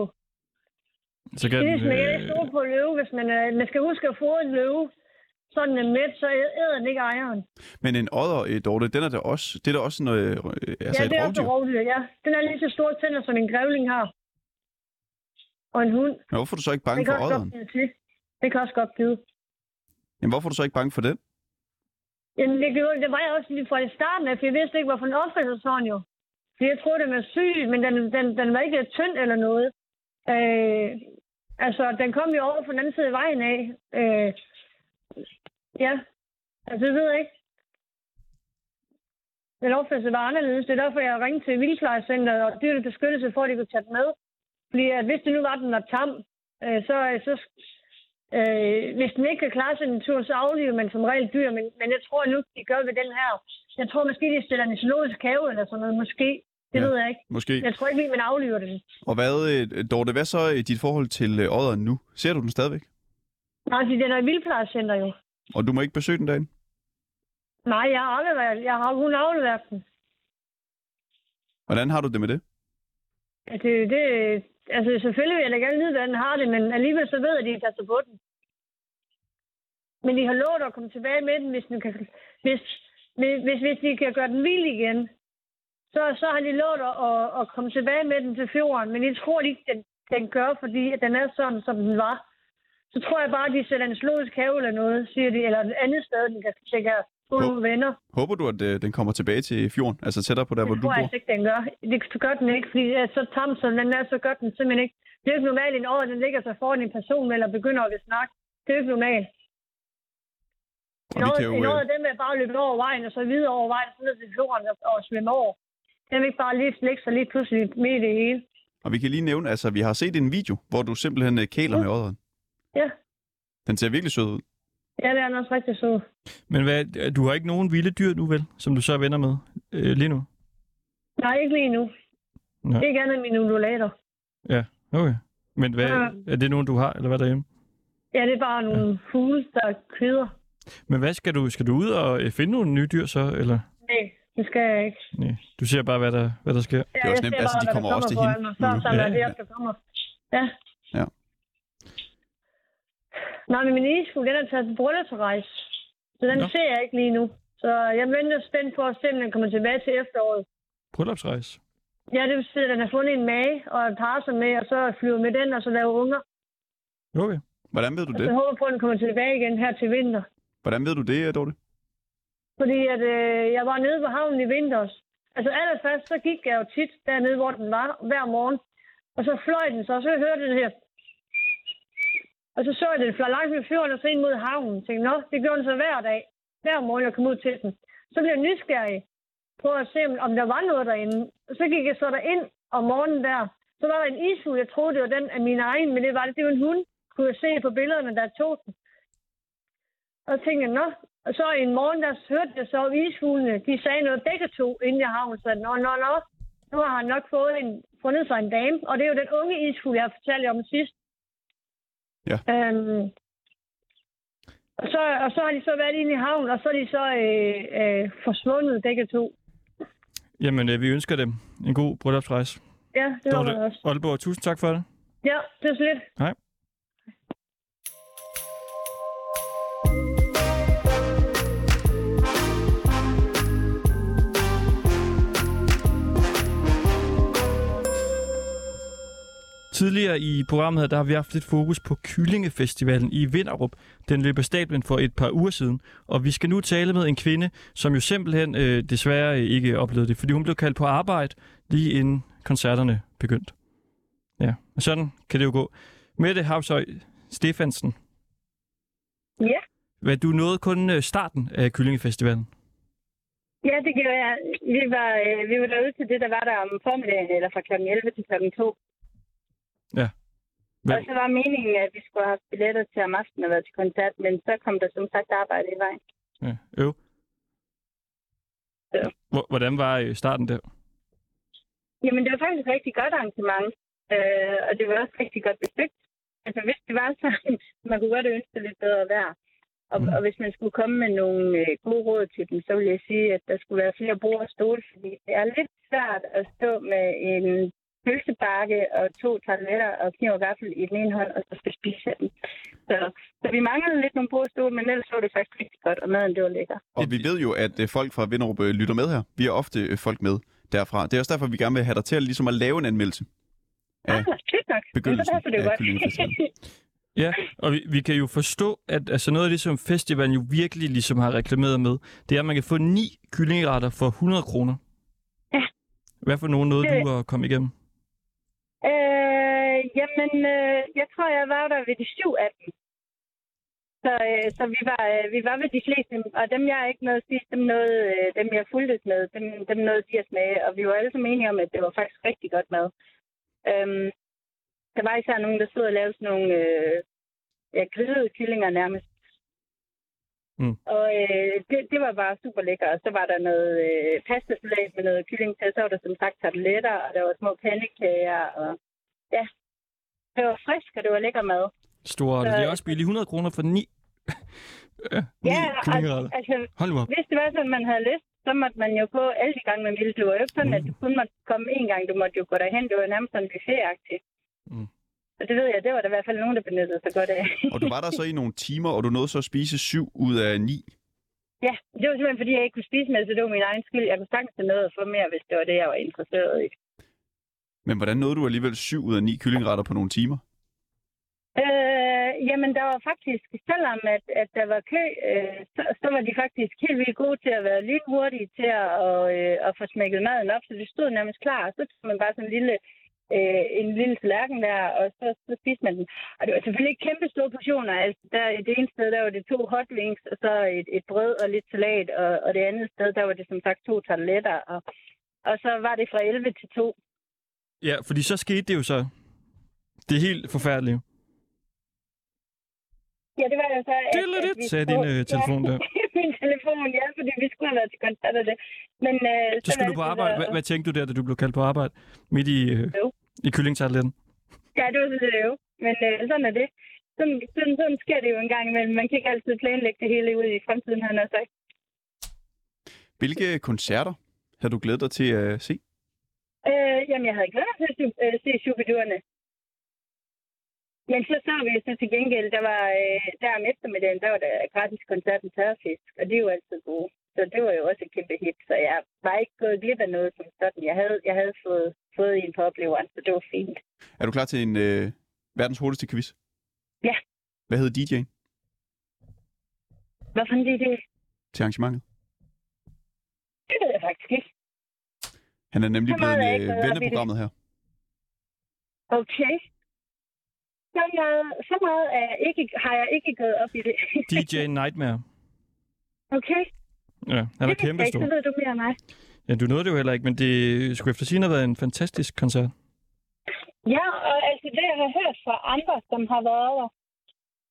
Så kan Det er ligesom, ikke stole på løve, hvis man, øh, man skal huske at få en løve. Så den er mæt, så æder den ikke ejeren. Men en odder, øh, Dorte, den er der også, det er da også noget, øh, altså ja, et det er også rovdyr. et rovdyr, ja. Den er lige så store tænder, som en grævling har. Og en hund. Men hvorfor er du så ikke bange for odderen? Det kan også godt bide. Jamen, hvorfor er du så ikke bange for den? Jamen, det, gjorde, det var jeg også lige fra i starten af, for jeg vidste ikke, hvorfor den opførte sådan jo. For jeg troede, den var syg, men den, den, den var ikke tynd eller noget. Øh, altså, den kom jo over fra den anden side af vejen af. Øh, ja, altså, det ved jeg ikke. Den opførte var anderledes. Det er derfor, jeg ringte til Vildplejecenteret og dyrene beskyttelse, for at de kunne tage den med. Fordi at hvis det nu var, den var tam, øh, så, så øh, hvis den ikke kan klare sig en tur, så afliver man som regel dyr. Men, men jeg tror nu, de gør ved den her. Jeg tror måske, de stiller den i zoologisk have eller sådan noget. Måske. Det Ja. ved jeg ikke. Måske. Jeg tror ikke lige, man afliver den. Og hvad, øh, Dorte, hvad så i dit forhold til øh, odderen nu? Ser du den stadigvæk? Nej, fordi den er i vildplejecenter jo. Og du må ikke besøge den derinde? Nej, jeg har aldrig været. Jeg har hun afleveret den. Hvordan har du det med det? Ja, det, det, altså selvfølgelig vil jeg da gerne vide, hvordan den har det, men alligevel så ved jeg, at de passer på den. Men de har lovet at komme tilbage med den, hvis, den kan, hvis, hvis, hvis, hvis de kan gøre den vild igen. Så, så har de lovet at, at, at komme tilbage med den til fjorden, men jeg tror ikke, den, den gør, fordi at den er sådan, som den var. Så tror jeg bare, at de sætter en zoologisk have eller noget, siger de, eller et andet sted, den kan, tjekke hvor- nogle venner. Håber du, at øh, den kommer tilbage til fjorden? Altså tættere på der, hvor Det du tror jeg bor? altså ikke, den gør. Det gør den ikke, fordi er så tam, som den er, så gør den simpelthen ikke. Det er jo ikke normalt, en år, den ligger sig foran en person eller begynder at snakke. Det er jo ikke normalt. Og Noget, kan jo, øh, af det med bare at løbe over vejen, og så videre over vejen, og så ned til fjorden og, og svømme over. Den vil ikke bare lige lægge sig lige pludselig midt i det hele. og vi kan lige nævne, altså vi har set en video, hvor du simpelthen øh, kæler med ådderen. Ja, Den ser virkelig sød ud. ja det er også rigtig sød. Men hvad, du har ikke nogen vilde dyr nu, vel? Som du så er venner med øh, lige nu? Nej, ikke lige nu. Nej. Ikke andet end mine undulater. Ja, okay. Men hvad, Ja. er det nogen, du har, eller hvad derhjemme? Ja, det er bare nogle fugle, der køder. Men hvad skal du, skal du ud og øh, finde nogle nye dyr så, eller? Nej, det skal jeg ikke. Nej, du ser bare, hvad der, hvad der sker. Ja, er også jeg nemt, altså, de der kommer også til hende mig. Så nu. samler Ja, det ja. der kommer. Ja. Nej, men min isfugl, den er taget på bryllupsrejse. Så den Nå. ser jeg ikke lige nu. Så jeg venter spændt på at se, om den kommer tilbage til efteråret. Bryllupsrejse. Ja, det vil sige, at den har fundet en mage og en parser med, og så flyver med den, og så laver unger. Okay. Hvordan ved du Og det? så håber på, at den kommer tilbage igen her til vinter. Hvordan ved du det, Dorte? Fordi at, øh, jeg var nede på havnen i vinters. Altså allerførst, så gik jeg jo tit dernede, hvor den var, hver morgen. Og så fløj den så, og så hørte jeg det her. Og så så jeg, den fløj langs med fjorden og så ind mod havnen. Jeg tænkte, nå, det gjorde den så hver dag. Hver morgen, jeg kom ud til den. Så blev jeg nysgerrig på at se, om- der var noget derinde. Og så gik jeg så derind om morgenen der. Så var der en isfugl, jeg troede, det var den af min egen, men det var det. Det var en hund, kunne jeg se på billederne, der tog den. Og så tænkte jeg, nå. Og så en morgen, der hørte jeg så ishulene. De sagde noget begge to inde i havnen. Så nå, nå, nå. Nu har han nok fået en, fundet sig en dame. Og det er jo den unge isfugl, jeg har fortalt jer om sidst. Ja. Øhm, og, så, og så har de så været inde i havnen, og så er de så øh, øh, forsvundet begge to. Jamen, øh, vi ønsker dem en god bryllupsrejse. Ja, det var det også. Aalborg, tusind tak for det. Ja, det er så lidt. Hej. Tidligere i programmet her, der har vi haft lidt fokus på Kyllingefestivalen i Vinderup. Den løb af stablen for et par uger siden, og vi skal nu tale med en kvinde, som jo simpelthen øh, desværre ikke oplevede det, fordi hun blev kaldt på arbejde lige inden koncerterne begyndte. Ja, og sådan kan det jo gå. Mette Havsøj Stefansen, Ja. hvad du nåede kun øh, starten af Kyllingefestivalen. Ja, det gjorde jeg. Vi var, øh, vi var derude til det, der var der om formiddagen, eller fra kl. 11 til kl. 2. Ja. Hvad, Og så var meningen, at vi skulle have haft billetter til om aftenen og været til koncert, men så kom der som sagt arbejde i vejen. ja, øv. Hvor- Hvordan var øh, starten der? Jamen, det var faktisk et rigtig godt arrangement, øh, og det var også rigtig godt besøgt. Altså, hvis det var sådan, man kunne godt ønske det lidt bedre vejr. Og, Mm. og hvis man skulle komme med nogle øh, gode råd til dem, så vil jeg sige, at der skulle være flere bord og stole, fordi det er lidt svært at stå med en pølsebakke og to tarteletter og kniv og gaffel i den ene hånd, og så skal spise den. Så, så vi manglede lidt nogle bord og stole, men ellers så det faktisk rigtig godt, og maden det var lækker. Og vi ved jo, at øh, folk fra Vinderup øh, lytter med her. Vi har ofte øh, folk med derfra. Det er også derfor, vi gerne vil have dig til at, ligesom at lave en anmeldelse. Ja, Ah, nok. Begyndelsen det jo af godt. Kyllingefestivalen. Ja, og vi, vi kan jo forstå, at altså noget af det, som festivalen jo virkelig ligesom har reklameret med, det er, at man kan få ni kyllingeretter for 100 kroner. Ja. Hvad for nogen Det- du at komme igennem? Jamen, øh, jeg tror, jeg var der ved de syv af dem. Så, øh, så vi, var, øh, vi var ved de fleste, og dem jeg ikke nåede sidst, dem, nåede, øh, dem jeg fulgtes med, dem, dem nåede de os med, og vi var alle sammen enige om, at det var faktisk rigtig godt mad. Øhm, der var især nogen, der stod og lavede sådan nogle øh, ja, grillede kyllinger nærmest. Mm. Og øh, det, det var bare super lækkert. Og så var der noget øh, pastasalat med noget kylling til. Så var der som sagt tarteletter, og der var små pandekager. Og ja, det var frisk, og det var lækker mad. Store, Så- det er også billigt 100 kroner for ni, ja, ni Ja, kyllingeretter. altså, Hold nu op. hvis det var sådan, man havde lyst, så måtte man jo gå alle de gange, man ville. Det var jo ikke sådan, at du kun måtte komme én gang. Du måtte jo gå derhen. Det var nærmest sådan buffetagtigt. Mm. Så det ved jeg, det var der i hvert fald nogen, der benyttede sig godt af. Og du var der så i nogle timer, og du nåede så at spise syv ud af ni. ja, det var simpelthen, fordi jeg ikke kunne spise med, så det var min egen skyld. Jeg kunne sagtens have noget at få mere, hvis det var det, jeg var interesseret i. Men hvordan nåede du alligevel 7 ud af 9 kyllingretter på nogle timer? Øh, jamen, der var faktisk, selvom at, at der var kø, øh, så, så var de faktisk helt vildt gode til at være lidt hurtige til at, og, øh, at få smækket maden op, så det stod nærmest klar. Og så tog man bare sådan en lille øh, en lille tallerken der, og så, så spiste man den. Og det var selvfølgelig ikke kæmpe store portioner. Altså, der, det ene sted, der var det to hot wings, og så et, et brød og lidt salat, og, og det andet sted, der var det som sagt to tarteletter, og, og så var det fra 11 til 2. Ja, fordi så skete det jo så. Det er helt forfærdeligt. Ja, det var jo så... Det er lidt, sagde din, øh, telefon der. min telefon, ja, fordi vi skulle have været til koncert af det. Men, øh, Så skulle du på arbejde. Hvad, hvad tænkte du der, da du blev kaldt på arbejde? Midt i, øh, i kyllingtartletten? Ja, det var sådan det jo. Men øh, sådan er det. Sådan, sådan, sådan sker det jo en gang imellem. Man kan ikke altid planlægge det hele ud i fremtiden, han har sagt. Hvilke koncerter har du glædet dig til at se? Øh, jamen, jeg havde glædet mig til at se- øh, se Shubidurene. Men så så vi så til gengæld, der var øh, der om eftermiddagen, der var der gratis koncert med tørfisk, og det er jo altid gode. Så det var jo også et kæmpe hit, så jeg var ikke gået glip af noget som sådan. Jeg havde, jeg havde fået, fået en på opleveren, så det var fint. Er du klar til en øh, verdens hurtigste quiz? Ja. Hvad hed DJ'en Hvad fanden det, det? til arrangementet? Det ved jeg faktisk ikke. Han er nemlig blevet ikke øh, gået op i ven af det. programmet her. Okay. Så meget, så meget er jeg ikke, har jeg ikke gået op i det. DJ Nightmare. okay, Ja, han er det kæmpe stor. så ved du mere end mig. Ja, du nåede det jo heller ikke, men det skulle efter sin have været en fantastisk koncert. Ja, og altså det, jeg har hørt fra andre, som har været der,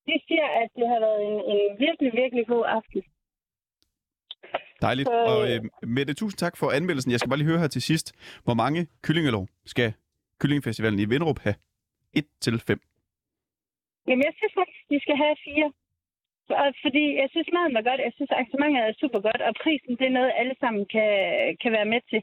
de siger, at det har været en, en virkelig, virkelig god aften. Dejligt. Så- Og øh, Mette, tusind tak for anmeldelsen. Jeg skal bare lige høre her til sidst. Hvor mange kyllingelov skal Kyllingefestivalen i Vinderup have? 1 til 5. Jamen, jeg synes faktisk, de skal have fire. Og fordi jeg synes, maden var godt. Jeg synes, arrangementet er super godt. Og prisen, det er noget, alle sammen kan, kan være med til.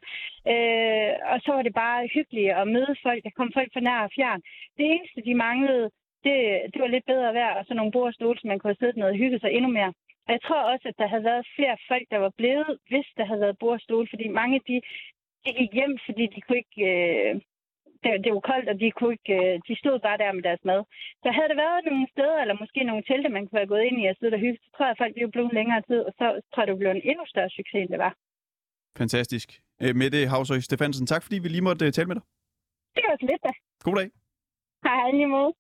Øh, og så var det bare hyggeligt at møde folk. Der kom folk fra nær og fjern. Det eneste, de manglede, det, det var lidt bedre vejr og så nogle bord og stole, så man kunne have siddet ned og hygget sig endnu mere. Og jeg tror også, at der havde været flere folk, der var blevet, hvis der havde været bord og stole. Fordi mange, de, de gik hjem, fordi de kunne ikke... Øh, det, det var koldt, og de, kunne ikke, øh, de stod bare der med deres mad. Så havde der været nogle steder, eller måske nogle telte, man kunne have gået ind i og siddet og hygget, så tror jeg, at folk ville blive længere tid, og så tror jeg, det blev en endnu større succes, end det var. Fantastisk. Øh, Mette Havsøj Stefansen, tak fordi vi lige måtte øh, tale med dig. Det var så lidt da. God dag. Hej, hej, lige måde.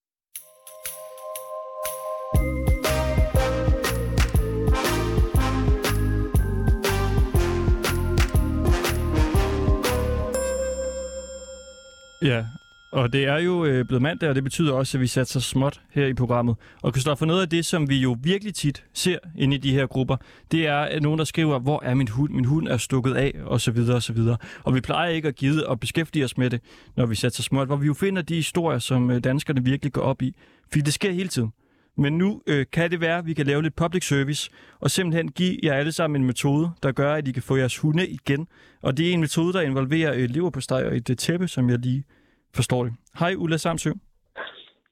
Ja, og det er jo øh, blevet mandag, og det betyder også, at vi satser småt her i programmet. Og Kristoffer, noget af det, som vi jo virkelig tit ser inde i de her grupper, det er at nogen, der skriver, hvor er min hund? Min hund er stukket af, og så videre, og så videre. Og vi plejer ikke at give at beskæftige os med det, når vi satser småt, hvor vi jo finder de historier, som øh, danskerne virkelig går op i. Fordi det sker hele tiden. Men nu øh, kan det være, at vi kan lave lidt public service, og simpelthen give jer alle sammen en metode, der gør, at I kan få jeres hunde igen. Og det er en metode, der involverer øh, leverpostej og et øh, tæppe, som jeg lige forstår det. Hej Ulla Samsø.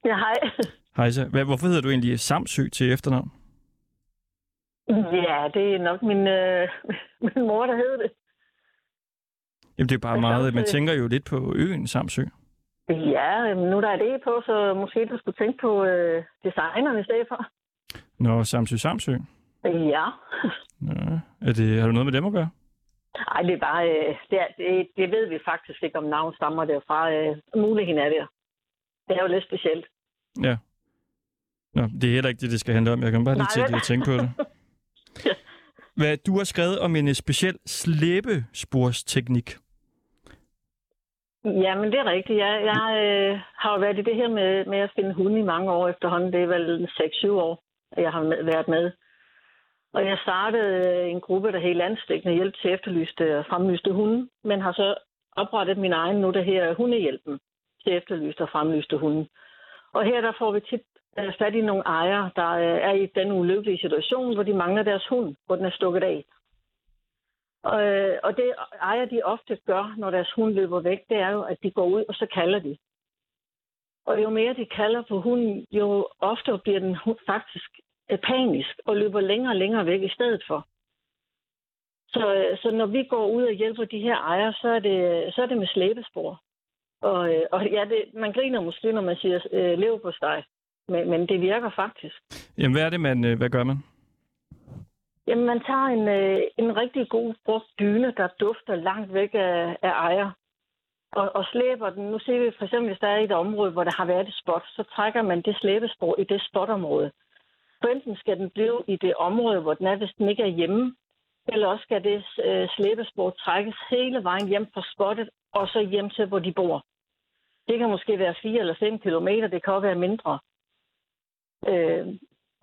Ja, hej. Hej så. Hvad, hvorfor hedder du egentlig Samsø til efternavn? Ja, det er nok min, øh, min mor, der hed det. Jamen det er bare meget, man tænker jo lidt på øen Samsø. Ja, nu der er det på, så måske du skulle tænke på øh, designeren i stedet for. Nå, Samsø Samsø. Ja. Nå, er det, har du noget med dem at gøre? Ej, det er bare, øh, det, er, det, det ved vi faktisk ikke, om navn stammer derfra. Øh, muligheden er der. Det er jo lidt specielt. Ja. Nå, det er heller ikke det, det skal handle om. Jeg kan bare lige Nej, til at tænke på det. Ja. Hvad, du har skrevet om en speciel slæbesporsteknik. Ja, men det er rigtigt. Jeg, jeg øh, har jo været i det her med, med at finde hunde i mange år efterhånden. Det er vel 6-7 år, at jeg har med, været med. Og jeg startede øh, en gruppe, der hed Landstækkende Hjælp til efterlyste og fremlyste hunde, men har så oprettet min egen nu, der her Hundehjælpen til efterlyste og fremlyste hunde. Og her der får vi tit øh, fat i nogle ejere, der er i den ulykkelige situation, hvor de mangler deres hund, hvor den er stukket af. Og, øh, og det ejer de ofte gør, når deres hund løber væk, det er jo, at de går ud, og så kalder de. Og jo mere de kalder på hunden, jo oftere bliver den hund faktisk øh, panisk og løber længere og længere væk i stedet for. Så, øh, så når vi går ud og hjælper de her ejere, så er det, så er det med slæbespor. Og, øh, og ja, det, man griner måske, når man siger øh, lever på steg, men, men det virker faktisk. Jamen, hvad er det, man, hvad gør man? Jamen, man tager en, øh, en rigtig god brugt dyne, der dufter langt væk af, af ejer. og, og slæber den. Nu ser vi for eksempel, hvis der er et område, hvor der har været et spot, så trækker man det slæbespor i det spotområde. For enten skal den blive i det område, hvor den er, hvis den ikke er hjemme, eller også skal det øh, slæbespor trækkes hele vejen hjem fra spottet, og så hjem til, hvor de bor. Det kan måske være 4 eller 5 kilometer, det kan også være mindre. Øh,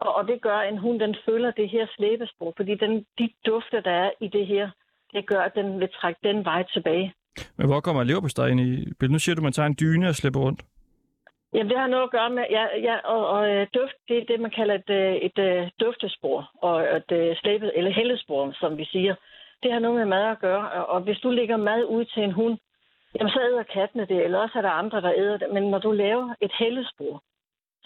og, og det gør, at en hund den følger det her slæbespor, fordi den, de dufte, der er i det her, det gør, at den vil trække den vej tilbage. Men hvor kommer leverpostej ind i billedet? Nu siger du, at man tager en dyne og slipper rundt. Jamen, det har noget at gøre med, ja, ja og, og øh, duft, det er det, man kalder et, øh, et, et duftespor, og et øh, slæbet, eller hældespor, som vi siger. Det har noget med mad at gøre, og, og hvis du lægger mad ud til en hund, jamen så æder kattene det, eller også er der andre, der æder det. Men når du laver et hældespor,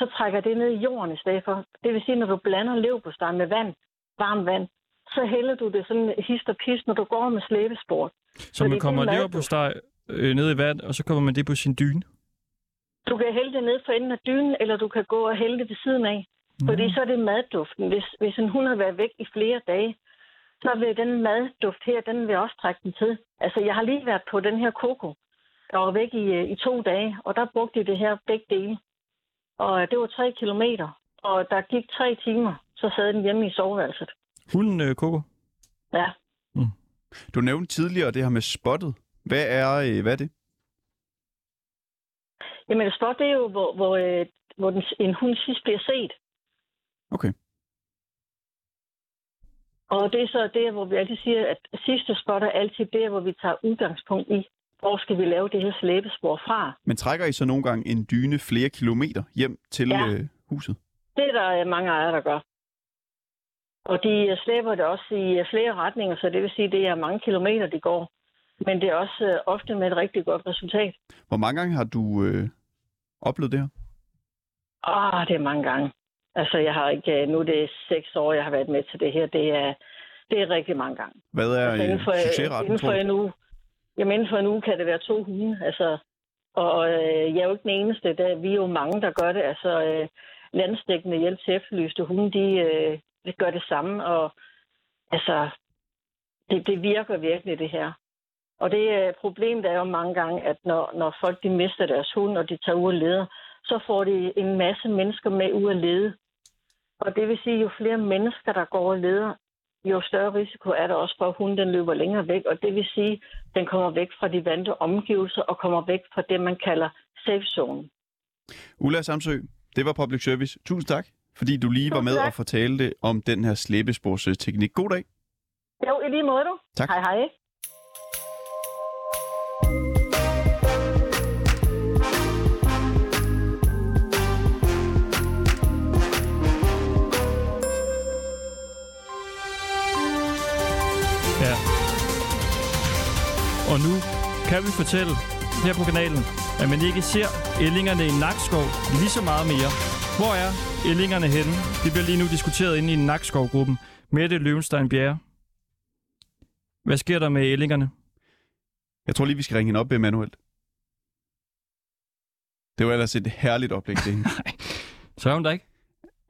så trækker det ned i jorden i stedet for. Det vil sige, når du blander leverpostej med vand, varmt vand, så hælder du det sådan hist og pist, når du går med slæbesport. Så man kommer leverpostej øh, ned i vand, og så kommer man det på sin dyne? Du kan hælde det ned for enden af dynen, eller du kan gå og hælde det ved siden af. Mm. Fordi så er det madduften. Hvis, hvis en hund har været væk i flere dage, så vil den madduft her, den vil også trække den til. Altså, jeg har lige været på den her koko, der var væk i, øh, i to dage, og der brugte de det her begge dele. Og det var tre kilometer, og der gik tre timer, så sad den hjemme i soveværelset. Hunden øh, Coco? Ja. Mm. Du nævnte tidligere det her med spottet. Hvad er, øh, hvad er det? Jamen, et spot, det er jo, hvor, hvor, øh, hvor den, en hund sidst bliver set. Okay. Og det er så det, hvor vi altid siger, at sidste spot er altid det, hvor vi tager udgangspunkt i, hvor skal vi lave det her slæbespor fra. Men trækker I så nogle gange en dyne flere kilometer hjem til Ja. øh, huset? Det er der øh, mange ejere, der gør. Og de øh, slæber det også i flere retninger, så det vil sige, at det er mange kilometer, de går. Men det er også øh, ofte med et rigtig godt resultat. Hvor mange gange har du øh, oplevet det her? Åh, det er mange gange. Altså, jeg har ikke... Nu er det seks år, jeg har været med til det her. Det er, det er rigtig mange gange. Hvad er Altså, inden for, succesraten, inden for en uge. Jamen, inden for en uge kan det være to hunde. Altså, og øh, jeg er jo ikke den eneste. Der, vi er jo mange, der gør det. Altså, øh, landstækkende hjælp til efterlyste hunde, de, øh, de gør det samme. Og altså, det, det virker virkelig, det her. Og det øh, der er jo mange gange, at når, når folk de mister deres hund, og de tager ud og leder, så får de en masse mennesker med ud at lede. Og det vil sige, jo flere mennesker, der går og leder, jo større risiko er der også for, at hunden den løber længere væk. Og det vil sige, at den kommer væk fra de vante omgivelser og kommer væk fra det, man kalder safe zone. Ulla Samsø, det var Public Service. Tusind tak, fordi du lige var med tak. og fortalte om den her slæbesporsteknik. God dag. Jo, i lige måde du. Tak. Hej hej. Og nu kan vi fortælle her på kanalen, at man ikke ser ællingerne i Nakskov lige så meget mere. Hvor er ællingerne henne? Det bliver lige nu diskuteret inde i Nakskov-gruppen. Mette Løvenstein Bjerre. Hvad sker der med ællingerne? Jeg tror lige, vi skal ringe hende op, Emanuel. Det var ellers et herligt oplæg, det her. Så er hun der ikke?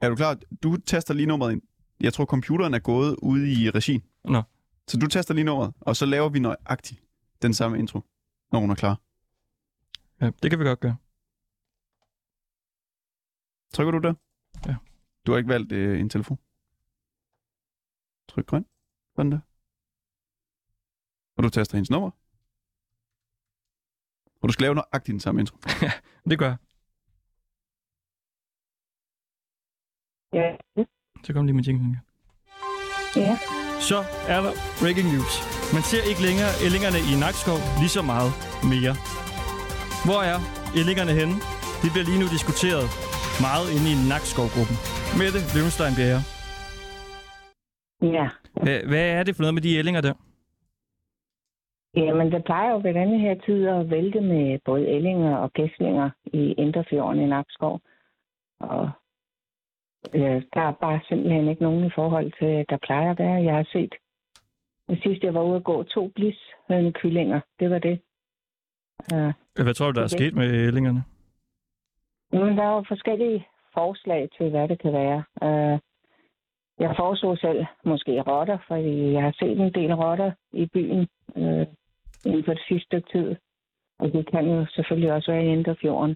Er du klar? Du taster lige nummeret ind. Jeg tror, computeren er gået ude i regien. Nå. Så du taster lige nummeret, og så laver vi nøjagtigt den samme intro, når hun er klar. Ja, det kan vi godt gøre. Trykker du der? Ja. Du har ikke valgt øh, en telefon? Tryk grøn. Sådan der. Og du taster hendes nummer. Og du skal lave nøjagtigt den samme intro. Det gør jeg. Ja. Så kom lige med jinglen. Ja. Så er der breaking news. Man ser ikke længere ællingerne i Nakskov lige så meget mere. Hvor er ællingerne henne? Det bliver lige nu diskuteret meget inde i Nakskov-gruppen. Mette Løvenstein Bjerre. Ja. Hvad, hvad er det for noget med de ællinger der? Jamen, det plejer jo ved denne her tid at vælte med både ællinger og gæslinger i Indrefjorden i Nakskov. Og øh, der er bare simpelthen ikke nogen i forhold til, der plejer at være. Jeg har set, det sidste jeg var ude at gå, to blis kyllinger. Det var det. Uh, Hvad tror du, der er sket med ællingerne? Jamen, der er jo forskellige forslag til, hvad det kan være. Uh, jeg foreslog selv måske rotter, fordi jeg har set en del rotter i byen uh, inden for det sidste stykke tid. Og det kan jo selvfølgelig også være i Indrefjorden.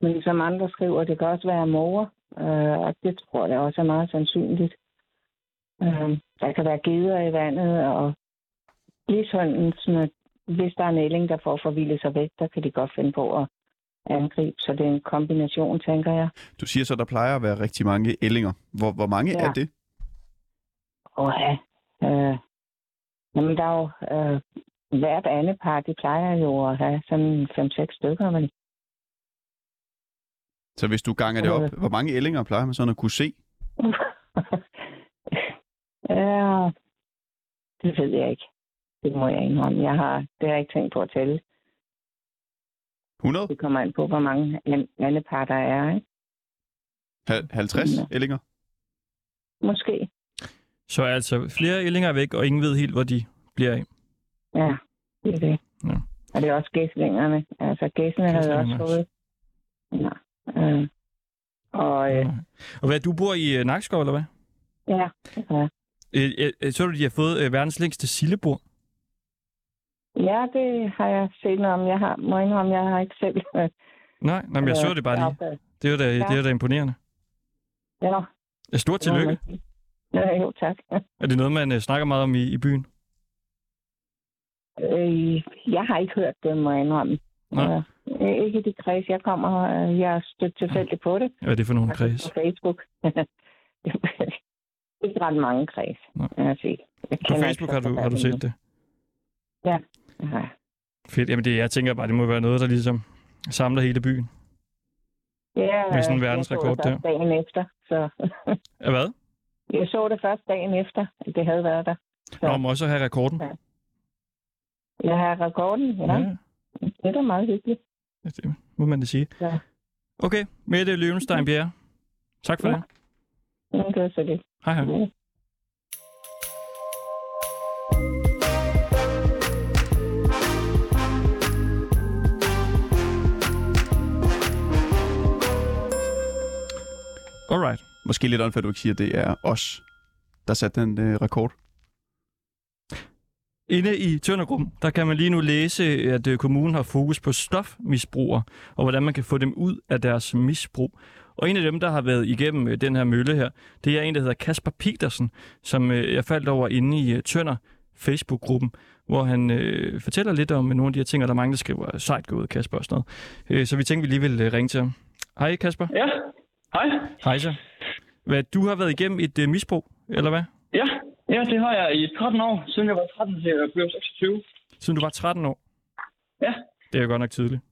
Men som andre skriver, det kan også være mor, øh, og det tror jeg også er meget sandsynligt. Øh, der kan være geder i vandet, og blishønsene, hvis der er en ælling, der får forvildet sig væk, der kan de godt finde på at angribe. Så det er en kombination, tænker jeg. Du siger så, der plejer at være rigtig mange ællinger. Hvor, hvor mange Ja. er det? Og ja, øh, jamen der er jo øh, hvert andet par, de plejer jo at have sådan 5-6 stykker, men Så hvis du ganger det op, hvor mange ællinger plejer man sådan at kunne se? ja, det ved jeg ikke. Det må jeg indrømme. Jeg har, det har jeg ikke tænkt på at tælle. 100? Det kommer an på, hvor mange an- andre par der er. Ikke? Hal- 50 Ja. ællinger? Måske. Så er altså flere ællinger væk, og ingen ved helt, hvor de bliver af. Ja, det er det. Ja. Og det er også gæslingerne. Altså gæslene havde også fået. Ja. Øh. Og øh, Og hvad, du bor i øh, Nakskov, eller hvad? ja, ja. Øh, øh, så du, de har fået øh, verdens længste sillebord? ja, det har jeg set noget om. Jeg har, må indrømme, jeg har ikke selv. Øh, Nej, nej men jeg så det bare lige. Det er da, Ja. det er da imponerende. Ja, Ja, Stort tillykke. Ja, jo, tak. Er det noget, man øh, snakker meget om i, i byen? Øh, jeg har ikke hørt det, må jeg indrømme. Nå. Øh, ikke i de kreds, jeg kommer. øh, Jeg er stødt tilfældigt på det. Hvad er det for nogle kreds? På Facebook. ikke ret mange kreds, jeg sige. Jeg På Facebook så har du, har du set det? Ja. Fedt. Jamen det, jeg tænker bare, det må være noget, der ligesom samler hele byen. Ja, Med sådan en verdensrekord jeg så det først dagen efter, så Ja, hvad? jeg så det først dagen efter, at det havde været der. Nå, om også at have rekorden. Ja. Jeg har rekorden, ja. ja. Det er da meget hyggeligt. ja. Det må man da sige. Ja. Okay, Mette Løvenstein Bjerre. Tak for Ja. det. Ja, det var så det. Hej hej. Ja. Alright. Måske lidt unfair, at du ikke siger, at det er os, der satte den øh, rekord. Inde i Tøndergruppen, der kan man lige nu læse, at øh, kommunen har fokus på stofmisbrugere, og hvordan man kan få dem ud af deres misbrug. Og en af dem, der har været igennem øh, den her mølle her, det er en, der hedder Kasper Petersen, som øh, jeg faldt over inde i øh, Tønder Facebook-gruppen, hvor han øh, fortæller lidt om nogle af de her ting, og der er mange, der skriver sejt gået, Kasper og sådan noget. Øh, så vi tænkte, vi lige ville øh, ringe til ham. Hej Kasper. Ja, hej. Hej så. Hvad, du har været igennem et øh, misbrug, eller hvad? Ja, ja, det har jeg i 13 år, siden jeg var 13 til jeg blev 26. Siden du var 13 år? Ja. Det er jo godt nok tidligt.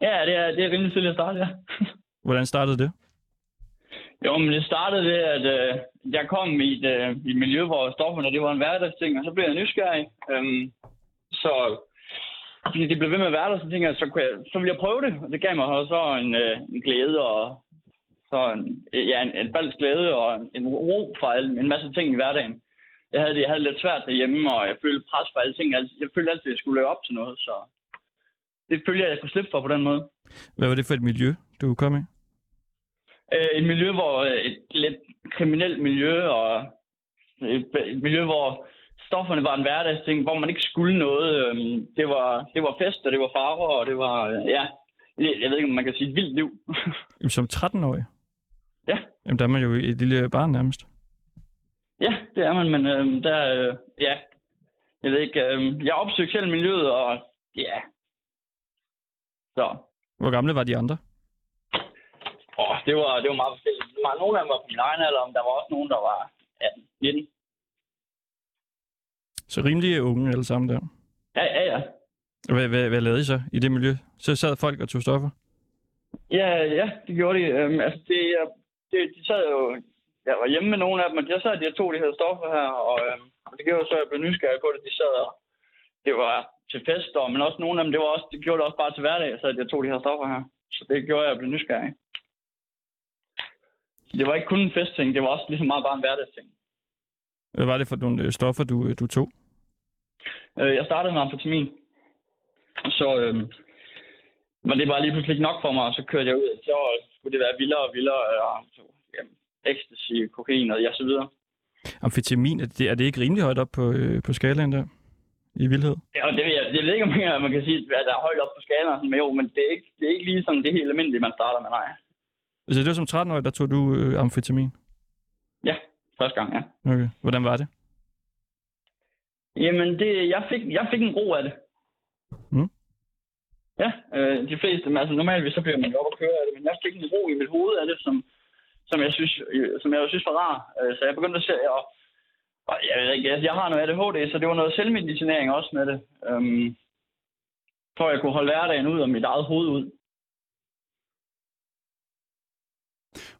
Ja, det er, det er rimelig tidligt at starte, ja. Hvordan startede det? Jo, men det startede ved, at øh, jeg kom i et, øh, i et miljø, hvor stofferne det var en hverdagsting, og så blev jeg nysgerrig. Øhm, så fordi det blev ved med at være der, så tænkte jeg, så, kunne jeg, så ville jeg prøve det. Og det gav mig så en, øh, en glæde og så en, ja, en, en falsk glæde og en ro for alle, en masse ting i hverdagen. Jeg havde, det, jeg havde det lidt svært derhjemme, og jeg følte pres for alle ting. Jeg, jeg følte altid, at jeg skulle leve op til noget, så det følte jeg, at jeg kunne slippe for på den måde. Hvad var det for et miljø, du kom i? Øh, et miljø, hvor øh, et lidt kriminelt miljø, og et, et miljø, hvor stofferne var en hverdagsting, hvor man ikke skulle noget. Øhm, det, var, det var fest, og det var farver, og det var, øh, ja, jeg jeg ved ikke, om man kan sige et vildt liv. Jamen, Som 13-årig? Ja. Jamen, der er man jo et lille barn nærmest. ja, det er man, men øh, der, øh, ja, jeg ved ikke, øh, jeg opsøgte selv miljøet, og ja, så, Hvor gamle var de andre? Det var, det var meget forskelligt. Der var- Nogle af dem var på min egen alder, men der var også nogen, der var 18, 19. Så rimelig unge alle sammen der. Ja, ja, ja. Hvad, hvad, hvad lavede I så i det miljø? Så sad folk og tog stoffer? Ja, ja, det gjorde de. Øhm, altså, det, det, de sad jo... Jeg var hjemme med nogle af dem, og jeg sad, de to, de havde stoffer her, og, øhm, og det gjorde så, at jeg blev nysgerrig på det. De sad og... Det var til fester, men også nogle af dem, det, var også, det gjorde det også bare til hverdag, så jeg to, de havde stoffer her. Så det gjorde, at jeg blev nysgerrig. Det var ikke kun en festting, det var også ligesom meget bare en hverdagsting. Hvad var det for nogle øh, stoffer, du, øh, du tog? Øh, jeg startede med amfetamin. Og så øhm, var det bare lige pludselig ikke nok for mig, og så kørte jeg ud. Så skulle det være vildere og vildere. Og, så, jamen, ecstasy, kokain og ja, så videre. Amfetamin, er det, er det ikke rimelig højt op på, øh, på skalaen der? i vildhed? Ja, og det, jeg, jeg ved ikke, om man kan sige, at der er højt op på skalaen, og men jo, men det er, ikke, det er ikke lige sådan det helt almindelige, man starter med, nej. Altså, det var som 13-årig, der tog du øh, amfetamin? Ja, første gang, ja. Okay. Hvordan var det? Jamen, det, jeg, fik, jeg fik en ro af det. Mm. Ja, øh, de fleste, men altså normalt så bliver man jo op og køre af det, men jeg fik en ro i mit hoved af det, som, som jeg synes, øh, som jeg synes var rar. Øh, så jeg begyndte at se, og, og jeg ved ikke, jeg, jeg har noget ADHD, så det var noget selvmedicinering også med det. Øhm, for at jeg kunne holde hverdagen ud og mit eget hoved ud.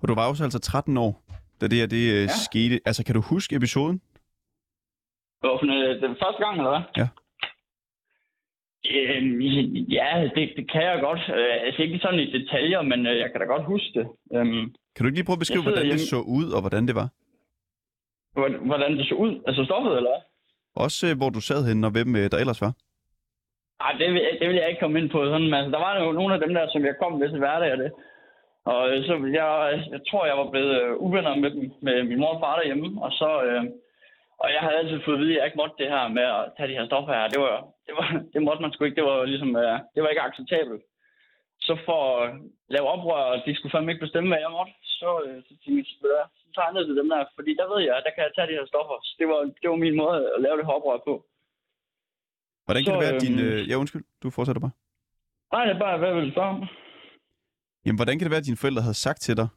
Og du var også altså 13 år, da det her det, ja. Ja. skete. Altså, kan du huske episoden? Det var øh, den første gang, eller hvad? Ja. Øhm, ja, det, det kan jeg godt. Øh, altså ikke sådan i detaljer, men øh, jeg kan da godt huske det. Øhm, Kan du ikke lige prøve at beskrive, hvordan det så ud, og hvordan det var? hvordan- det så ud. Altså stoffet, eller hvad? Også øh, hvor du sad henne, og hvem øh, der ellers var? Ej, det vil, det vil jeg ikke komme ind på. Sådan, men altså, der var jo nogle af dem der, som jeg kom med til hverdag og det. Og øh, så jeg, jeg tror, jeg var blevet øh, uvenner med dem, med min mor og far derhjemme. Og så, øh, og jeg havde altid fået at vide, at jeg ikke måtte det her med at tage de her stoffer her. Det var, det var, det måtte man sgu ikke. Det var ligesom, øh, det var ikke acceptabelt. Så for at lave oprør, og de skulle fandme ikke bestemme, hvad jeg måtte, så, øh, så tænkte jeg, så, så ned til dem der, fordi der ved jeg, at der kan jeg tage de her stoffer. Så det var, det var min måde at lave det her oprør på. Hvordan kan Så, det være, at din... øhm, Øh, ja, undskyld, du fortsætter bare. Nej, det er bare, hvad vil du spørge om? Jamen, hvordan kan det være, at dine forældre havde sagt til dig,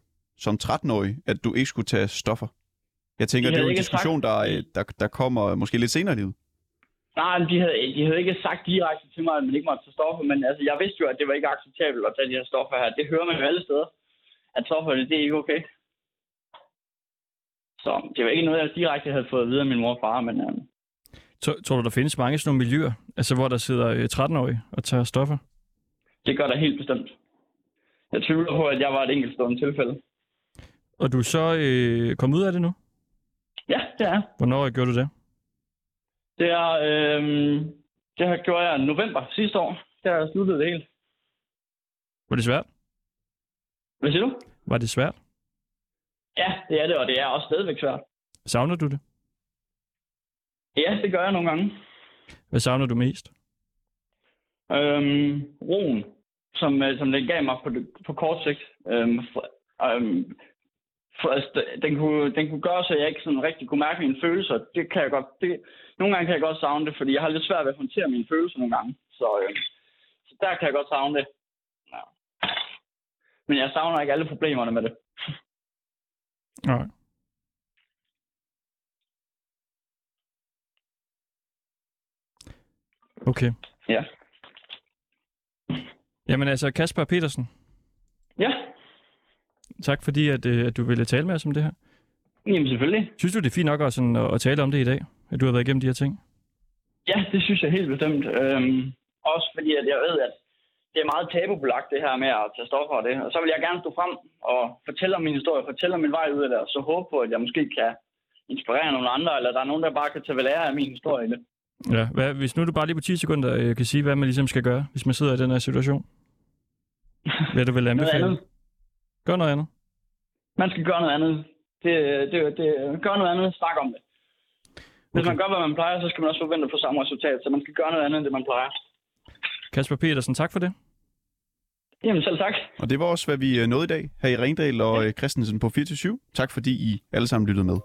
som 13-årig, at du ikke skulle tage stoffer? Jeg tænker, De det er jo en diskussion, der, øh, der, der kommer måske lidt senere i livet. Nej, de havde, de havde ikke sagt direkte til mig, at man ikke måtte tage stoffer, men altså, jeg vidste jo, at det var ikke acceptabelt at tage de her stoffer her. Det hører man jo alle steder, at stoffer, det er ikke okay. Så det var ikke noget, jeg direkte havde fået at vide af min mor og far, men øh, Tror, tror du, der findes mange sådan nogle miljøer, altså hvor der sidder øh, 13-årige og tager stoffer? det gør der helt bestemt. Jeg tvivler på, at jeg var et enkeltstående tilfælde. Og du er så øh, kommet ud af det nu? Ja, det er. Hvornår gjorde du det? Det er, øh, det her gjorde jeg i november sidste år. Der har jeg sluttet det hele. Var det svært? Hvad siger du? Var det svært? Ja, det er det, og det er også stadigvæk svært. Savner du det? Ja, det gør jeg nogle gange. Hvad savner du mest? Øhm, roen, som, øh, som den gav mig på, på kort sigt. Øhm, for, øhm, for, altså, den, kunne, den kunne gøre, så jeg ikke sådan rigtig kunne mærke mine følelser. Det kan jeg godt, det, nogle gange kan jeg godt savne det, fordi jeg har lidt svært ved at håndtere mine følelser nogle gange. Så, øh, så der kan jeg godt savne det. Ja. Men jeg savner ikke alle problemerne med det. Nej. Okay. Ja. Jamen altså, Kasper Petersen, Ja, tak fordi, at, øh, at du ville tale med os om det her. jamen selvfølgelig. Synes du, det er fint nok at, sådan, at, tale om det i dag? At du har været igennem de her ting? Ja, det synes jeg helt bestemt. Øhm, også fordi, at jeg ved, at det er meget tabubelagt, det her med at tage stoffer og det. Og så vil jeg gerne stå frem og fortælle om min historie, fortælle om min vej ud af det, og så håbe på, at jeg måske kan inspirere nogle andre, eller der er nogen, der bare kan tage ved lære af min historie. Ja. Hvad, hvis nu du bare lige på 10 sekunder øh, kan sige, hvad man ligesom skal gøre, hvis man sidder i den her situation. Hvad du vil Noget anbefale? andet. Gør noget andet. Man skal gøre noget andet. Det, det, det, gør noget andet. Snak om det. Hvis Okay. man gør, hvad man plejer, så skal man også forvente at få samme resultat. Så man skal gøre noget andet, end det man plejer. Kasper Petersen, tak for det. Jamen selv tak. Og det var også, hvad vi øh, nåede i dag her i Ringdal og øh, Christensen på 24 Tak fordi I alle sammen lyttede med.